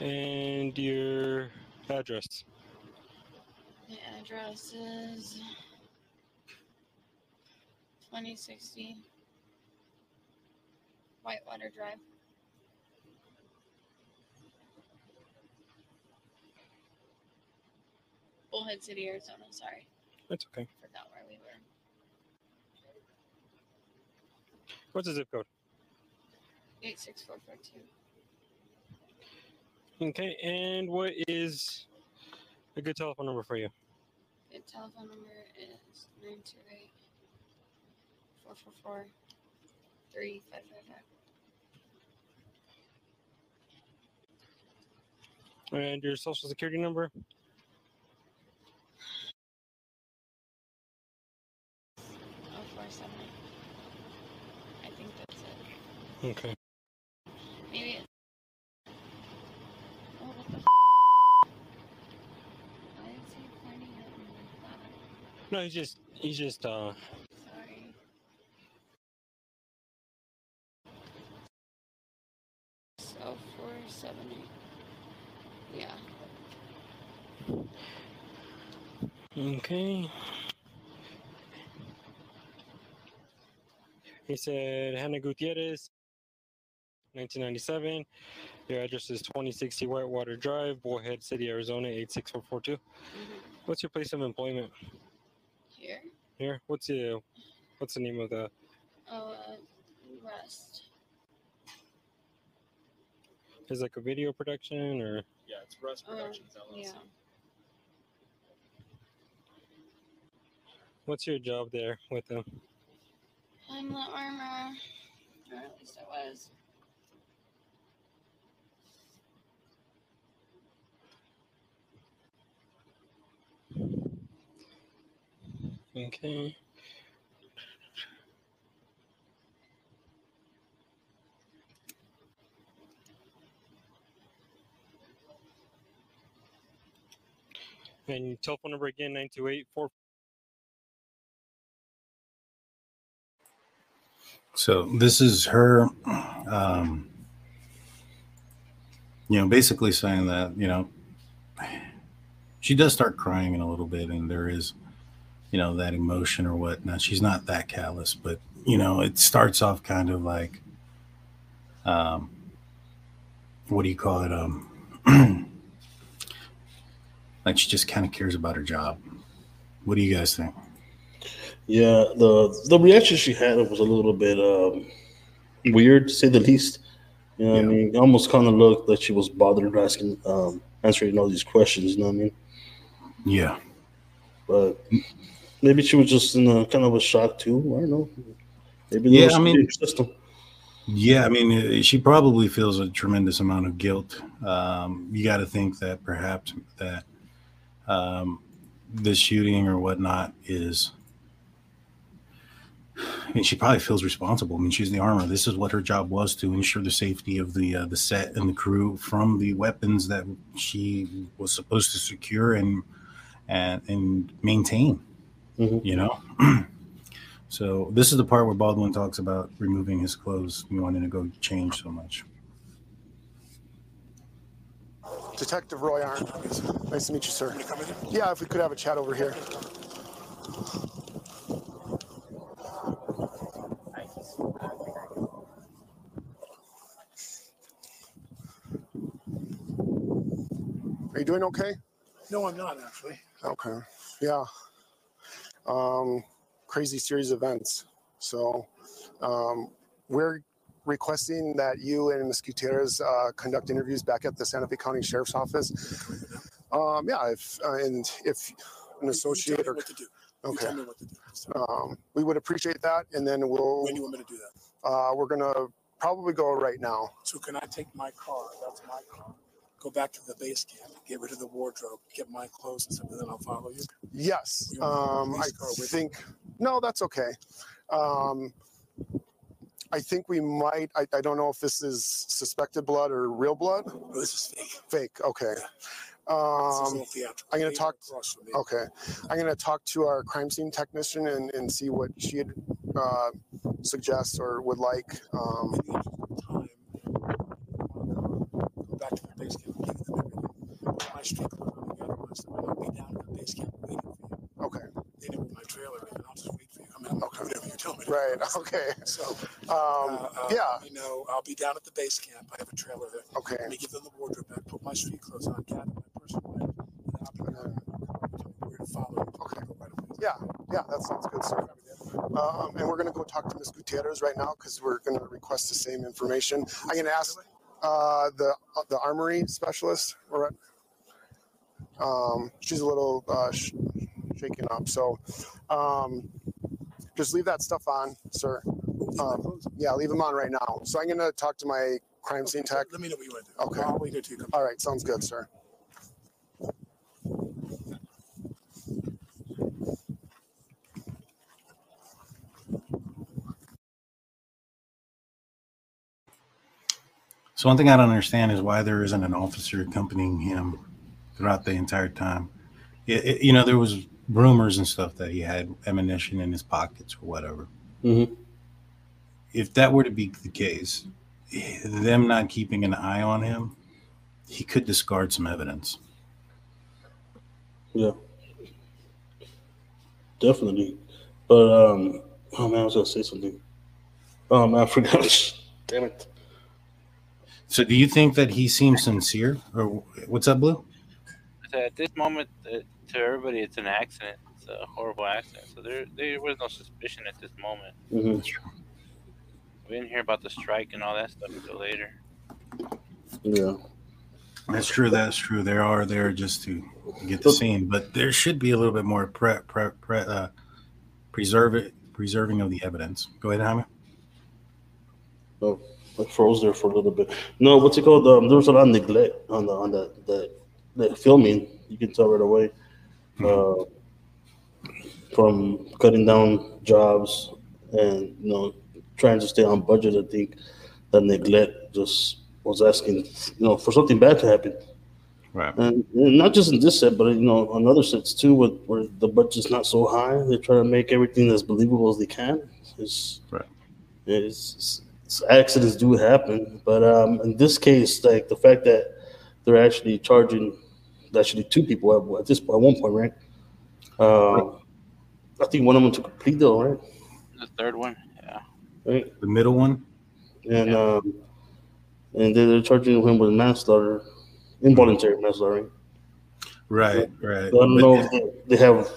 And your address? Address is twenty sixty Whitewater Drive. Bullhead City, Arizona. Sorry, That's okay. forgot where we were. What's the zip code? Eight six four four two. Okay, and what is a good telephone number for you? The telephone number is nine two eight four four four three five five five. And your social security number? Oh four seven. I think that's it. Okay. Maybe it. Oh, what the f- Why is he pointing at me like that? No, he's just he's just uh Sorry. So four seven eight. Yeah. okay. He said Hannah Gutierrez, 1997. Your address is 2060 Whitewater Drive, Bullhead City, Arizona, 86442. What's your place of employment Here. here? What's the what's the name of the Oh, uh, Rust. is like a video production or Yeah, it's Rust Uh, Productions LLC. yeah. what's your job there with them? I'm the armor. Or at least I was. Okay. And telephone number again, 928 So this is her, um, you know, basically saying that you know she does start crying in a little bit, and there is, you know, that emotion or whatnot. She's not that callous, but you know, it starts off kind of like, um, what do you call it? Um, like she just kind of cares about her job. What do you guys think? Yeah, the the reaction she had was a little bit um, weird, to say the least. You know what I mean? It almost kind of looked like she was bothered asking, um, answering all these questions. You know what I mean? Yeah. But maybe she was just in a kind of a shock too. I don't know. Maybe Yeah, I mean- something in her system. Yeah, I mean, uh, she probably feels a tremendous amount of guilt. Um, you got to think that perhaps that um, this shooting or whatnot is. I mean, she probably feels responsible. I mean, she's the armor. This is what her job was to ensure the safety of the uh, the set and the crew from the weapons that she was supposed to secure and and and maintain. Mm-hmm. You know. So this is the part where Baldwin talks about removing his clothes, and wanting to go change so much. Detective Roy Arn. Nice to meet you, sir. Yeah, if we could have a chat over here. Are you doing okay? No, I'm not actually. Okay. Yeah. Um, crazy series of events. So, um, we're requesting that you and Ms. Gutierrez uh, conduct interviews back at the Santa Fe County Sheriff's Office. Um, yeah, if uh, and if an associate or what to do. You okay, tell me what to do. um, we would appreciate that, and then we'll. When do you want me to do that? Uh, we're gonna probably go right now. So can I take my car? That's my car. Go back to the base camp, get rid of the wardrobe, get my clothes and stuff, and then I'll follow you. Yes. You Um, I think, no, that's okay. Um, I think we might, I, I don't know if this is suspected blood or real blood. Oh, this is fake. Fake, okay. Is Um. I'm gonna talk, across from me. okay. I'm gonna talk to our crime scene technician and, and see what she'd, uh, suggest or would like. Um, back to the base camp, give them everything. Put my street clothes on together, my stuff, and I'll be down at the base camp waiting for you. okay. They know where my trailer is, and I'll just wait for you. I mean, do whatever you tell me. to Right, okay. So, Um, uh, uh, yeah. You know, I'll be down at the base camp. I have a trailer there. Okay. Let me give them the wardrobe back, put my street clothes on, gather my personal items, and I'll be down. To follow you. Okay. Yeah, yeah, that sounds good, sir. Um, and we're gonna go talk to Ms. Gutierrez right now because we're gonna request the same information. I'm gonna ask uh, the the armory specialist. Um, she's a little uh, sh- shaken up, so um, just leave that stuff on, sir. Um, yeah, leave them on right now. So I'm gonna talk to my crime scene tech. Let me know what you want to do. Okay. I'll wait until you come. All right, sounds good, sir. So one thing I don't understand is why there isn't an officer accompanying him throughout the entire time. It, it- you know, there was rumors and stuff that he had ammunition in his pockets or whatever. Mm-hmm. If that were to be the case, them not keeping an eye on him, he could discard some evidence. Yeah, definitely. But um, oh man, I was gonna say something. Oh man, I forgot. Damn it. So, do you think that he seems sincere, or what's up, Blue? At this moment, uh, to everybody, it's an accident. It's a horrible accident. So there, there was no suspicion at this moment. Mm-hmm. We didn't hear about the strike and all that stuff until later. Yeah. That's true. That's true. There are there just to get the scene, but there should be a little bit more pre, pre, pre, uh, preserve it, preserving of the evidence. Go ahead, Jaime. Oh, I froze there for a little bit. No, what's it called? Um, there was a lot of neglect on the on the the, filming. You can tell right away. Uh, from cutting down jobs and you know trying to stay on budget, I think that neglect just was asking you know for something bad to happen. Right. And, and not just in this set, but you know on other sets too, where, where the budget's not so high, they try to make everything as believable as they can. It's right. It's, it's accidents do happen, but um, in this case, like the fact that they're actually charging actually two people at, at this at one point, right? Uh, I think one of them took a plea deal, right? The third one, yeah. Right. The middle one. And um, and they're charging him with manslaughter, involuntary manslaughter. Right, right. So I don't But- know if they, they have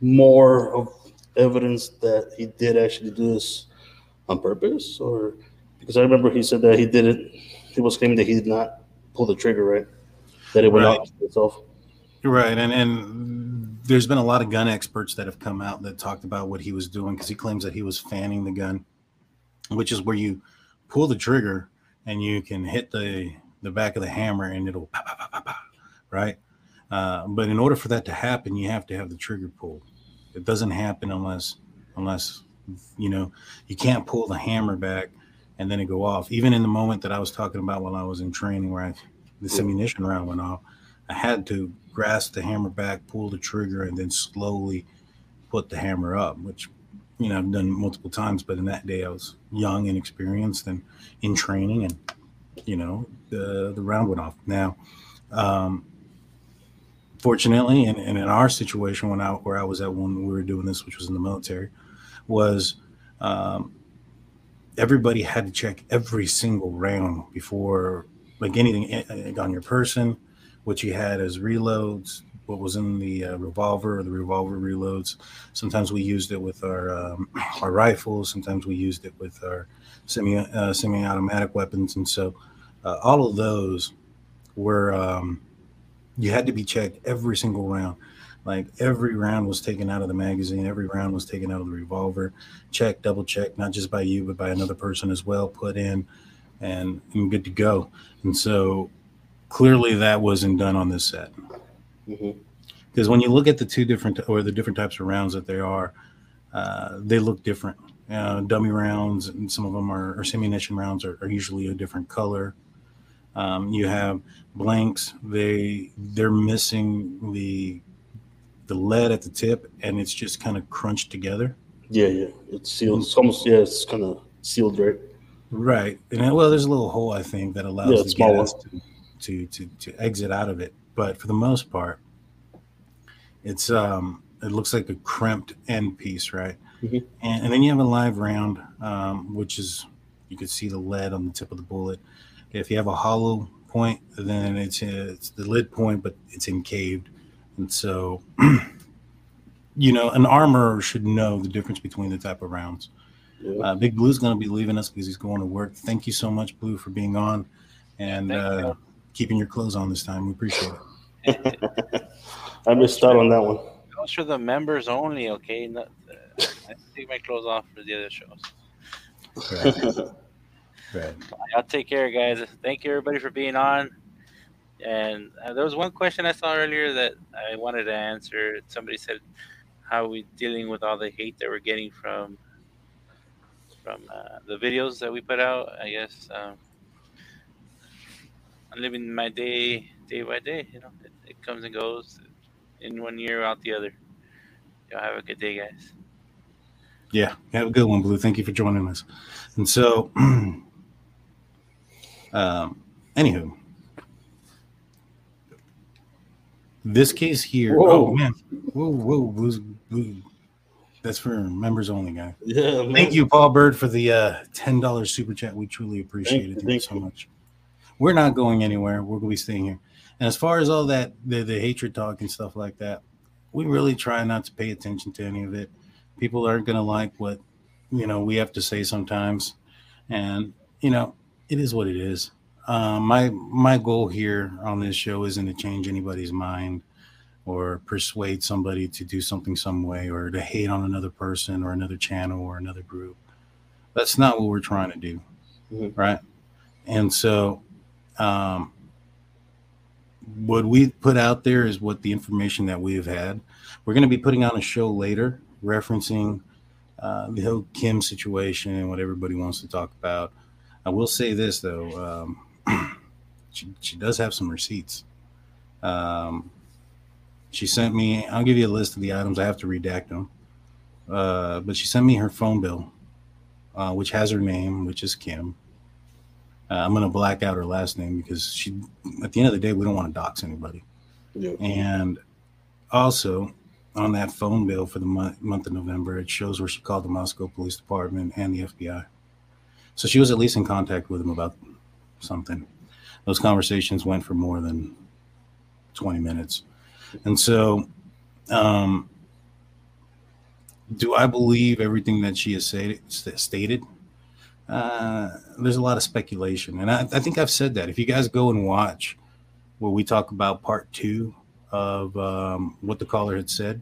more of evidence that he did actually do this on purpose, or because I remember he said that he did it. He was claiming that he did not pull the trigger, right? That it went Right. off itself. Right, and and there's been a lot of gun experts that have come out that talked about what he was doing because he claims that he was fanning the gun, which is where you pull the trigger and you can hit the the back of the hammer and it'll pop, pop, pop, pop, pop, right. Uh, but in order for that to happen, you have to have the trigger pulled. It doesn't happen unless unless you know you can't pull the hammer back and then it go off. Even in the moment that I was talking about while I was in training, where I, this ammunition round went off, I had to grasp the hammer back, pull the trigger, and then slowly put the hammer up, which you know I've done multiple times. But in that day, I was young and experienced and in training, and you know the the round went off. Now, um, fortunately, and, and in our situation when I where I was at when we were doing this, which was in the military, was um, everybody had to check every single round before like anything on your person. What you had as reloads what was in the uh, revolver or the revolver reloads. Sometimes we used it with our um, our rifles. Sometimes we used it with our semi uh, semi-automatic weapons. And so uh, all of those were um, you had to be checked every single round like every round was taken out of the magazine every round was taken out of the revolver. Checked double checked not just by you but by another person as well put in and, and good to go. And so clearly that wasn't done on this set. Mhm. because when you look at the two different or the different types of rounds that they are uh, they look different. Uh, dummy rounds and some of them are or ammunition rounds are, are usually a different color. Um, you have blanks. They they're missing the the lead at the tip and it's just kind of crunched together Yeah, yeah. It's sealed. It's almost yeah. It's kind of sealed, right? Right. And well, there's a little hole I think that allows Yeah, the gas to, to to to exit out of it. But for the most part, it's um it looks like a crimped end piece, right? Mhm. And, and then you have a live round, um, which is you can see the lead on the tip of the bullet. If you have a hollow point, then it's it's the lid point, but it's encaved, and so you know an armorer should know the difference between the type of rounds. Uh, Big Blue's going to be leaving us because he's going to work. Thank you so much, Blue, for being on and uh, keeping your clothes on this time. We appreciate it. I missed out on that one. Those for the members only, okay? Not, uh, I take my clothes off for the other shows. Right. I'll take care, guys. Thank you, everybody, for being on. And uh, there was one question I saw earlier that I wanted to answer. Somebody said, "How are we dealing with all the hate that we're getting from from uh, the videos that we put out?" I guess um, I'm living my day day by day. You know, it, it comes and goes. In one year, out the other. Y'all have a good day, guys. Yeah, have a good one, Blue. Thank you for joining us. And so, um, anywho, this case here. Whoa. Oh man, whoa, whoa, Blue's, Blue. That's for members only, guy. Yeah, man. Thank you, Paul Bird, for the uh, ten dollars super chat. We truly appreciate Thank it. Thank you so much. We're not going anywhere. We're going to be staying here. And as far as all that, the, the hatred talk and stuff like that, we really try not to pay attention to any of it. People aren't going to like what, you know, we have to say sometimes. And, you know, it is what it is. Um, my my goal here on this show isn't to change anybody's mind or persuade somebody to do something some way or to hate on another person or another channel or another group. That's not what we're trying to do, Mhm. right? And so, um, what we put out there is what the information that we have had. We're going to be putting on a show later referencing uh, the whole Kim situation and what everybody wants to talk about. I will say this though, um, she, she does have some receipts. Um, she sent me. I'll give you a list of the items. I have to redact them, uh, but she sent me her phone bill, uh, which has her name, which is Kim. Uh, I'm gonna black out her last name because she. At the end of the day, we don't want to dox anybody. Yeah. And also, on that phone bill for the month, month of November, it shows where she called the Moscow Police Department and the FBI. So she was at least in contact with them about something. those conversations went for more than 20 minutes. And so, um, do I believe everything that she has say, stated? Uh, there's a lot of speculation. And I, I think I've said that. If you guys go and watch where we talk about part two of um, what the caller had said,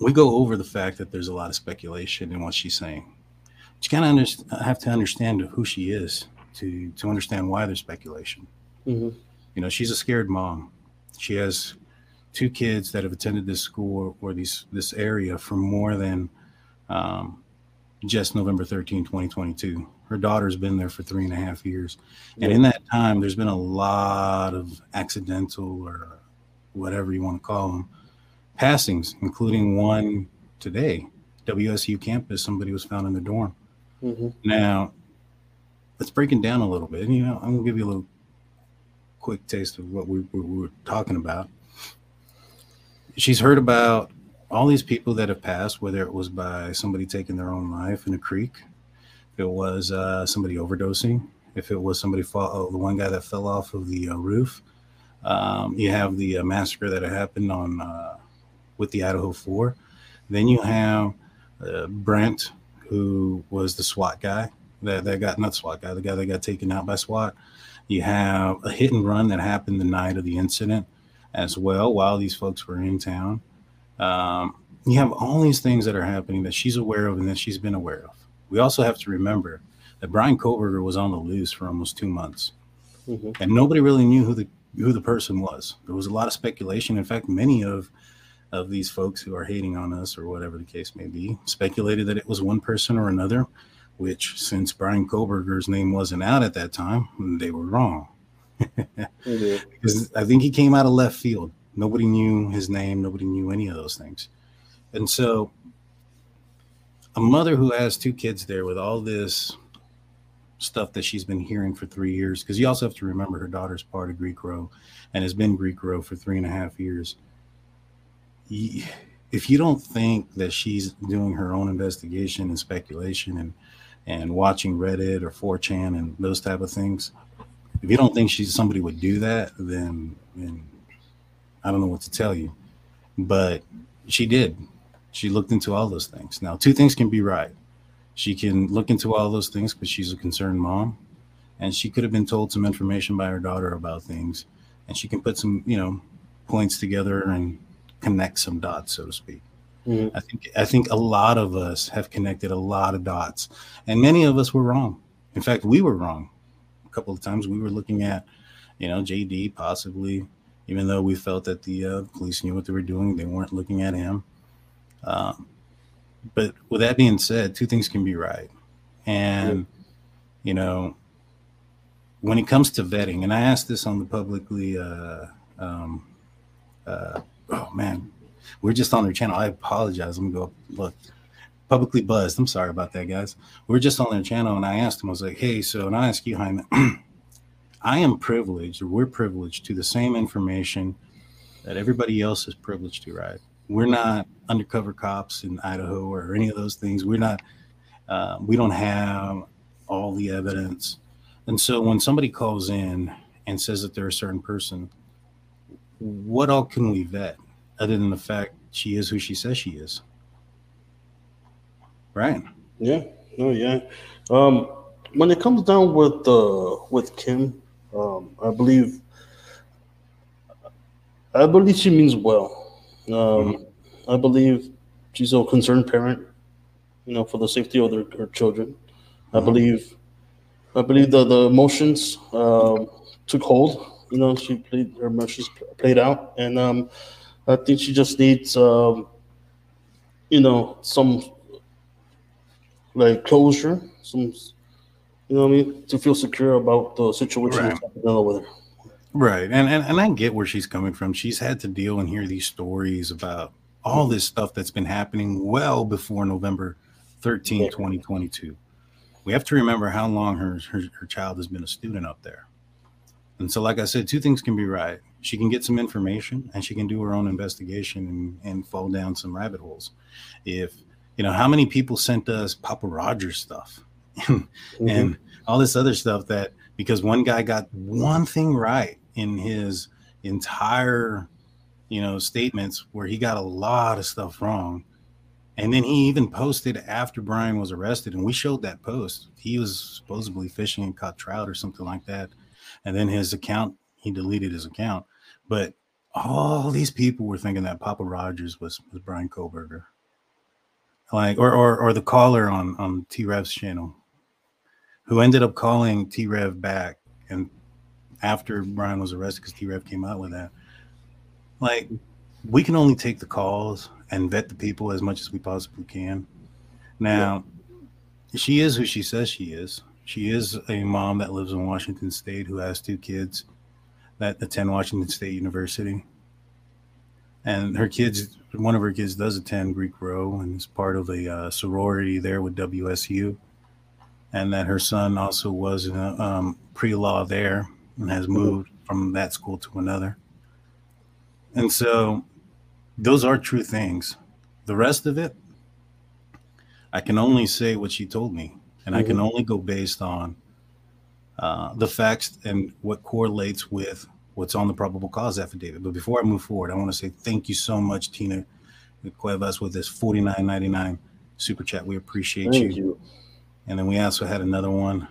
we go over the fact that there's a lot of speculation in what she's saying. But you kind of under- have to understand who she is to to understand why there's speculation. Mm-hmm. You know, she's a scared mom. She has two kids that have attended this school or these this area for more than um, just November 13, 2022. Her daughter's been there for three and a half years. And in that time, there's been a lot of accidental or whatever you want to call them passings, including one today. WSU campus, somebody was found in the dorm. Mm-hmm. Now, let's break it down a little bit. You know, I'm gonna give you a little quick taste of what we, we were talking about. She's heard about all these people that have passed, whether it was by somebody taking their own life in a creek, if it was uh, somebody overdosing, if it was somebody fall, oh, the one guy that fell off of the uh, roof. Um, you have the uh, massacre that happened on uh, with the Idaho Four. Then you have uh, Brent, who was the SWAT guy that, that got not SWAT guy, the guy that got taken out by SWAT. You have a hit and run that happened the night of the incident as well while these folks were in town. Um, you have all these things that are happening that she's aware of and that she's been aware of. We also have to remember that Bryan Kohberger was on the loose for almost two months, Mm-hmm. and nobody really knew who the who the person was. There was a lot of speculation. In fact, many of of these folks who are hating on us or whatever the case may be speculated that it was one person or another. Which, since Bryan Kohberger's name wasn't out at that time, they were wrong. Mm-hmm. because I think he came out of left field. Nobody knew his name. Nobody knew any of those things. And so, a mother who has two kids there with all this stuff that she's been hearing for three years, because you also have to remember her daughter's part of Greek Row and has been Greek Row for three and a half years. If you don't think that she's doing her own investigation and speculation and and watching Reddit or 4chan and those type of things, if you don't think she's somebody would do that, then then I don't know what to tell you. But she did. She looked into all those things. Now, two things can be right. She can look into all those things because she's a concerned mom, and she could have been told some information by her daughter about things, and she can put some, you know, points together and connect some dots, so to speak. Mhm. I think I think a lot of us have connected a lot of dots, and many of us were wrong. In fact, we were wrong a couple of times. We were looking at, you know, JD possibly, even though we felt that the uh, police knew what they were doing, they weren't looking at him. Um, but with that being said, two things can be right, and you know, when it comes to vetting, and I asked this on the publicly, uh, um, uh, oh man, we're just on their channel. I apologize. Let me go look. Publicly buzzed. I'm sorry about that, guys. We're just on their channel, and I asked him. I was like, "Hey, so," and I ask you, Jaime. I am privileged, or we're privileged to the same information that everybody else is privileged to, right? We're not undercover cops in Idaho or any of those things. We're not. Uh, we don't have all the evidence, and so when somebody calls in and says that they're a certain person, what all can we vet other than the fact she is who she says she is? Right. Yeah. No. Yeah. Um, when it comes down with uh, with Kim, um, I believe I believe she means well. Um, I believe she's a concerned parent, you know, for the safety of their, her children. I believe I believe the the emotions um, took hold. You know, she played her emotions played out, and um, I think she just needs um, you know some like closure, some you know what I mean, to feel secure about the situation Right. that's with her. Right. And, and and I get where she's coming from. She's had to deal and hear these stories about all this stuff that's been happening well before November 13, 2022. We have to remember how long her, her her child has been a student up there. And so, like I said, two things can be right. She can get some information and she can do her own investigation and, and fall down some rabbit holes. If you know how many people sent us Papa Rogers stuff mm-hmm. and all this other stuff that because one guy got one thing right in his entire, you know, statements where he got a lot of stuff wrong. And then he even posted after Bryan was arrested, and we showed that post. He was supposedly fishing and caught trout or something like that. And then his account, he deleted his account. But all these people were thinking that Papa Rogers was, was Bryan Kohberger. Like, or, or, or the caller on, on T Rev's channel who ended up calling T Rev back. And after Bryan was arrested, because T Rev came out with that, like, we can only take the calls and vet the people as much as we possibly can. Now, yeah. she is who she says she is. She is a mom that lives in Washington State who has two kids that attend Washington State University. And her kids, one of her kids does attend Greek Row and is part of a uh, sorority there with WSU. And that her son also was in a um, pre law there and has moved from that school to another. And so those are true things. The rest of it, I can only say what she told me, and mm-hmm. I can mm-hmm. only go based on uh, the facts and what correlates with what's on the probable cause affidavit. But before I move forward, I want to say thank you so much, Tina Cuevas, with this forty nine ninety nine super chat. We appreciate you. you. And then we also had another one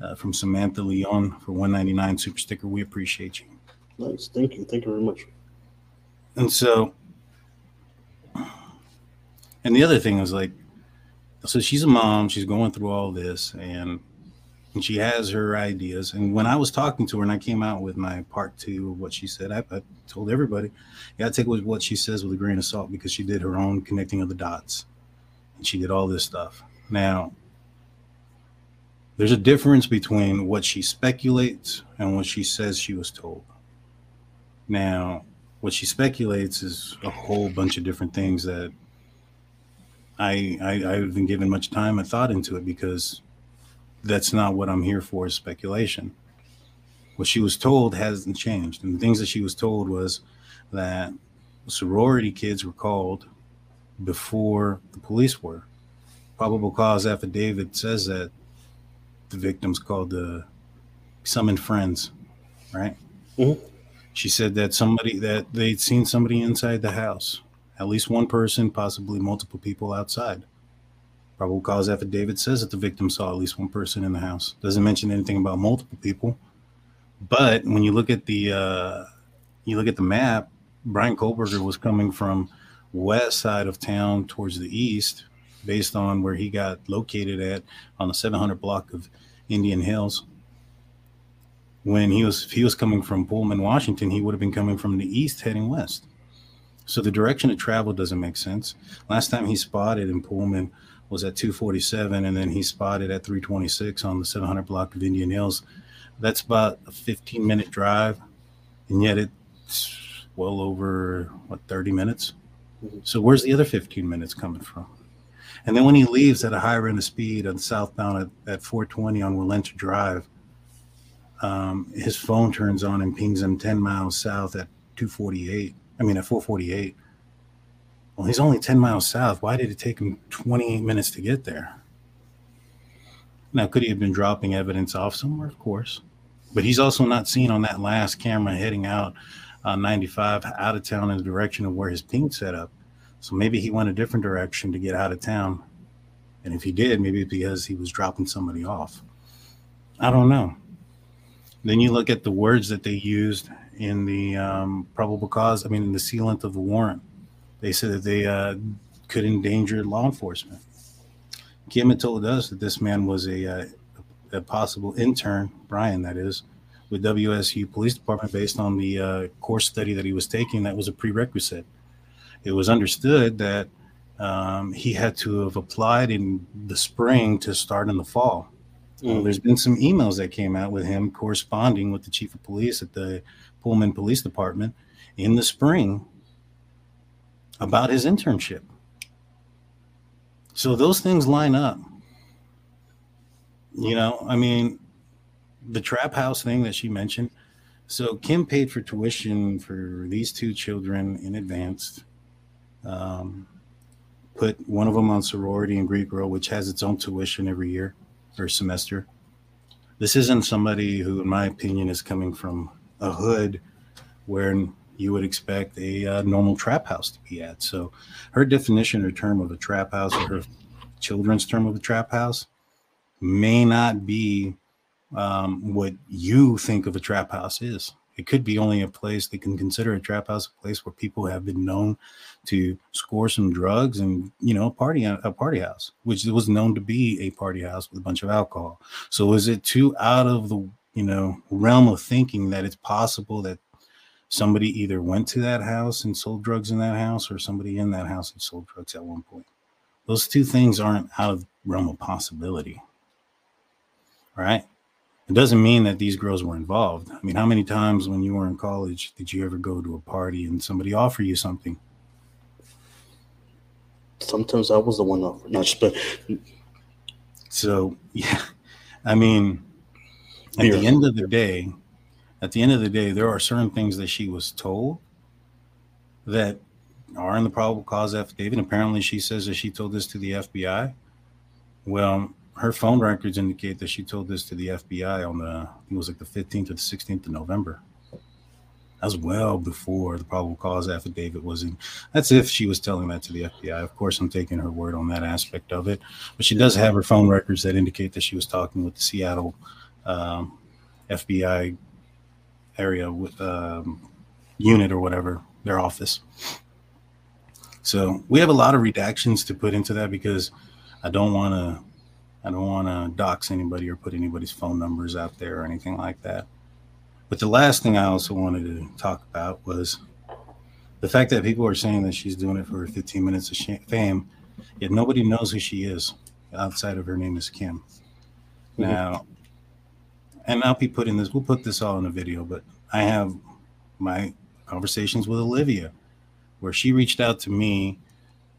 uh, from Samantha Leon for one ninety nine super sticker. We appreciate you. Nice, thank you, thank you very much. And so, and the other thing was like, so she's a mom, she's going through all this, and and she has her ideas. And when I was talking to her, and I came out with my part two of what she said, I, I told everybody, got to take what she says with a grain of salt because she did her own connecting of the dots, and she did all this stuff. Now, there's a difference between what she speculates and what she says she was told. Now, what she speculates is a whole bunch of different things that I, I I haven't given much time and thought into it because that's not what I'm here for is speculation. What she was told hasn't changed. And the things that she was told was that sorority kids were called before the police were. Probable cause affidavit says that the victims called the summoned friends, right? Mm-hmm. She said that somebody that they'd seen somebody inside the house, at least one person, possibly multiple people outside. Probable cause affidavit says that the victim saw at least one person in the house. Doesn't mention anything about multiple people. But when you look at the uh, you look at the map, Bryan Kohberger was coming from west side of town towards the east, based on where he got located at on the 700 block of Indian Hills when he was he was coming from Pullman, Washington, he would have been coming from the east heading west. So the direction of travel doesn't make sense. Last time he spotted in Pullman was at 247, and then he spotted at 326 on the 700 block of Indian Hills. That's about a 15 minute drive, and yet it's well over what 30 minutes. So where's the other 15 minutes coming from? And then when he leaves at a higher end of speed on southbound at, at 420 on Walenta Drive, um, his phone turns on and pings him 10 miles south at 248. I mean, at 448. Well, he's only 10 miles south. Why did it take him 28 minutes to get there? Now, could he have been dropping evidence off somewhere? Of course. But he's also not seen on that last camera heading out on 95 out of town in the direction of where his ping set up. So maybe he went a different direction to get out of town. And if he did, maybe because he was dropping somebody off. I don't know. Then you look at the words that they used in the um, probable cause. I mean, in the sealant of the warrant, they said that they uh, could endanger law enforcement. Kim had told us that this man was a, uh, a possible intern, Bryan, that is, with WSU Police Department based on the uh, course study that he was taking. That was a prerequisite. It was understood that um, he had to have applied in the spring to start in the fall well, there's been some emails that came out with him corresponding with the chief of police at the Pullman Police Department in the spring about his internship. So those things line up. You know, I mean, the trap house thing that she mentioned. So Kim paid for tuition for these two children in advance. Um, put one of them on sorority and Greek Row, which has its own tuition every year or semester. This isn't somebody who, in my opinion, is coming from a hood where you would expect a uh, normal trap house to be at. So, her definition or term of a trap house, or her children's term of a trap house, may not be um, what you think of a trap house is. It could be only a place they can consider a trap house, a place where people have been known to score some drugs and you know party a party house, which was known to be a party house with a bunch of alcohol. So is it too out of the you know realm of thinking that it's possible that somebody either went to that house and sold drugs in that house, or somebody in that house and sold drugs at one point? Those two things aren't out of realm of possibility. right It doesn't mean that these girls were involved. I mean, how many times when you were in college did you ever go to a party and somebody offer you something? Sometimes I was the one offering. Not just, but so yeah, I mean, at the end of the day, at the end of the day, there are certain things that she was told that are in the probable cause affidavit. Apparently, she says that she told this to the FBI. Well, her phone records indicate that she told this to the FBI on the it was like the 15th or the 16th of November. As well before the probable cause affidavit was in. That's if she was telling that to the FBI. Of course, I'm taking her word on that aspect of it. But she does have her phone records that indicate that she was talking with the Seattle um, FBI area with um, unit or whatever their office. So we have a lot of redactions to put into that because I don't want to I don't want to dox anybody or put anybody's phone numbers out there or anything like that. But the last thing I also wanted to talk about was the fact that people are saying that she's doing it for 15 minutes of fame, yet nobody knows who she is outside of her name is Kim. Mm-hmm. Now, and I'll be putting this, we'll put this all in a video, but I have my conversations with Olivia where she reached out to me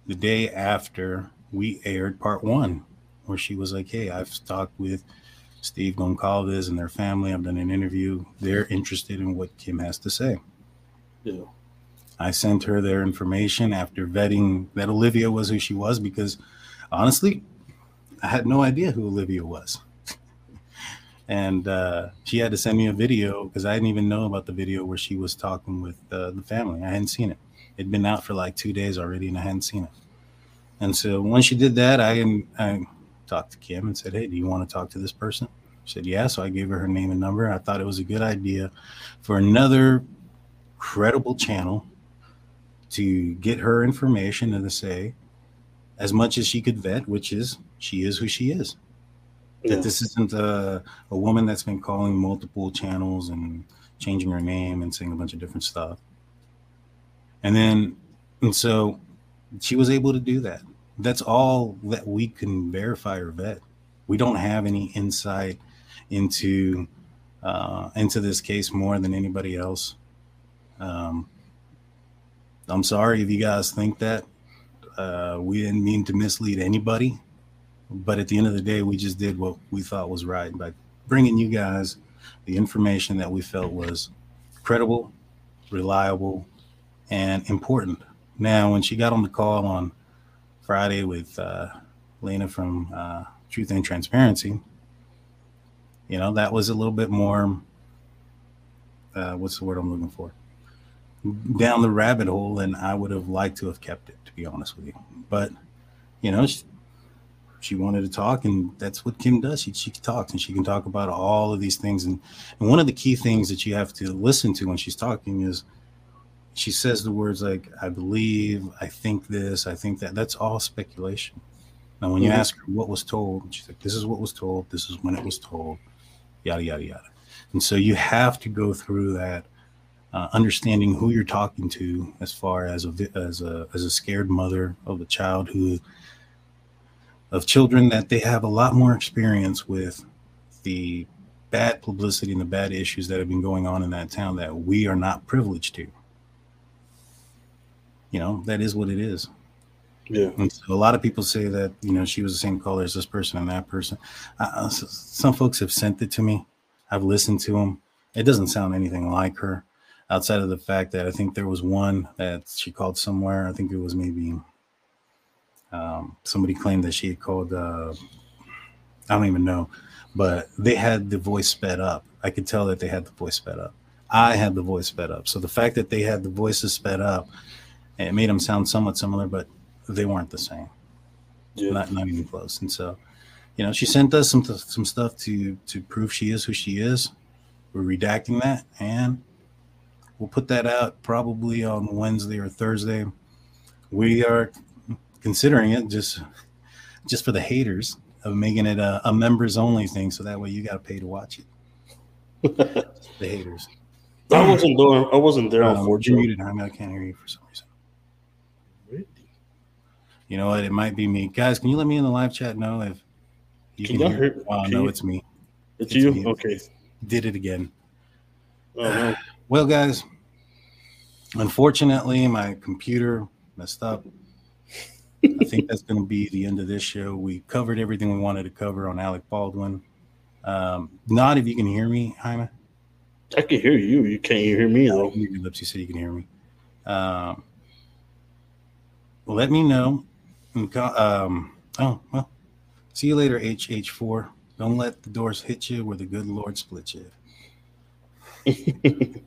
the day after we aired part one where she was like, Hey, I've talked with Steve Goncalves and their family. I've done an interview. They're interested in what Kim has to say. Yeah. I sent her their information after vetting that Olivia was who she was because honestly, I had no idea who Olivia was. And uh, she had to send me a video because I didn't even know about the video where she was talking with uh, the family. I hadn't seen it. It'd been out for like two days already, and I hadn't seen it. And so once she did that, I, I talked to Kim and said, Hey, do you want to talk to this person? She said, Yeah. So I gave her her name and number. I thought it was a good idea for another credible channel to get her information and to say as much as she could vet, which is she is who she is. Yeah. That this isn't a, a woman that's been calling multiple channels and changing her name and saying a bunch of different stuff. And then, and so she was able to do that that's all that we can verify or vet. We don't have any insight into uh, into this case more than anybody else. Um, I'm sorry if you guys think that. Uh, we didn't mean to mislead anybody, but at the end of the day, we just did what we thought was right by bringing you guys the information that we felt was credible, reliable, and important. Now, when she got on the call on Friday with uh, Lena from uh, Truth and Transparency, you know, that was a little bit more, uh, what's the word I'm looking for? Down the rabbit hole, and I would have liked to have kept it, to be honest with you. But, you know, she wanted to talk, and that's what Kim does. She, she talks, and she can talk about all of these things. And, and one of the key things that you have to listen to when she's talking is she says the words like i believe i think this i think that that's all speculation now when you mm-hmm. ask her what was told she's like this is what was told this is when it was told yada yada yada and so you have to go through that uh, understanding who you're talking to as far as a as a as a scared mother of a child who of children that they have a lot more experience with the bad publicity and the bad issues that have been going on in that town that we are not privileged to you know, that is what it is. Yeah. And so a lot of people say that, you know, she was the same color as this person and that person. Uh, some folks have sent it to me. I've listened to them. It doesn't sound anything like her outside of the fact that I think there was one that she called somewhere. I think it was maybe um, somebody claimed that she had called, uh, I don't even know, but they had the voice sped up. I could tell that they had the voice sped up. I had the voice sped up. So the fact that they had the voices sped up, it made them sound somewhat similar, but they weren't the same. Yeah. Not not even close. And so, you know, she sent us some some stuff to to prove she is who she is. We're redacting that, and we'll put that out probably on Wednesday or Thursday. We are considering it just just for the haters of making it a, a members only thing, so that way you got to pay to watch it. the haters. I wasn't there. I wasn't there. Um, Unfortunately, muted, Jaime. I can't hear you for some reason. You know what? It might be me, guys. Can you let me in the live chat know if you Can can, hear? hear- Oh can no, you- it's me. It's you? me. Okay. Did it again. Oh, no. Well, guys, unfortunately, my computer messed up. I think that's going to be the end of this show. We covered everything we wanted to cover on Alec Baldwin. Um, not if you can hear me, Jaime. I can hear you. You can't hear me though. Your lips. You said you can hear me. Um, let me know. Um, oh well. See you later, HH4. Don't let the doors hit you where the good Lord split you.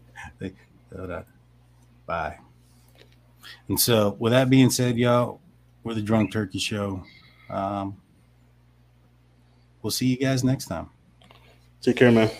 On. Bye. And so, with that being said, y'all, we're the Drunk Turkey Show. Um, we'll see you guys next time. Take care, man.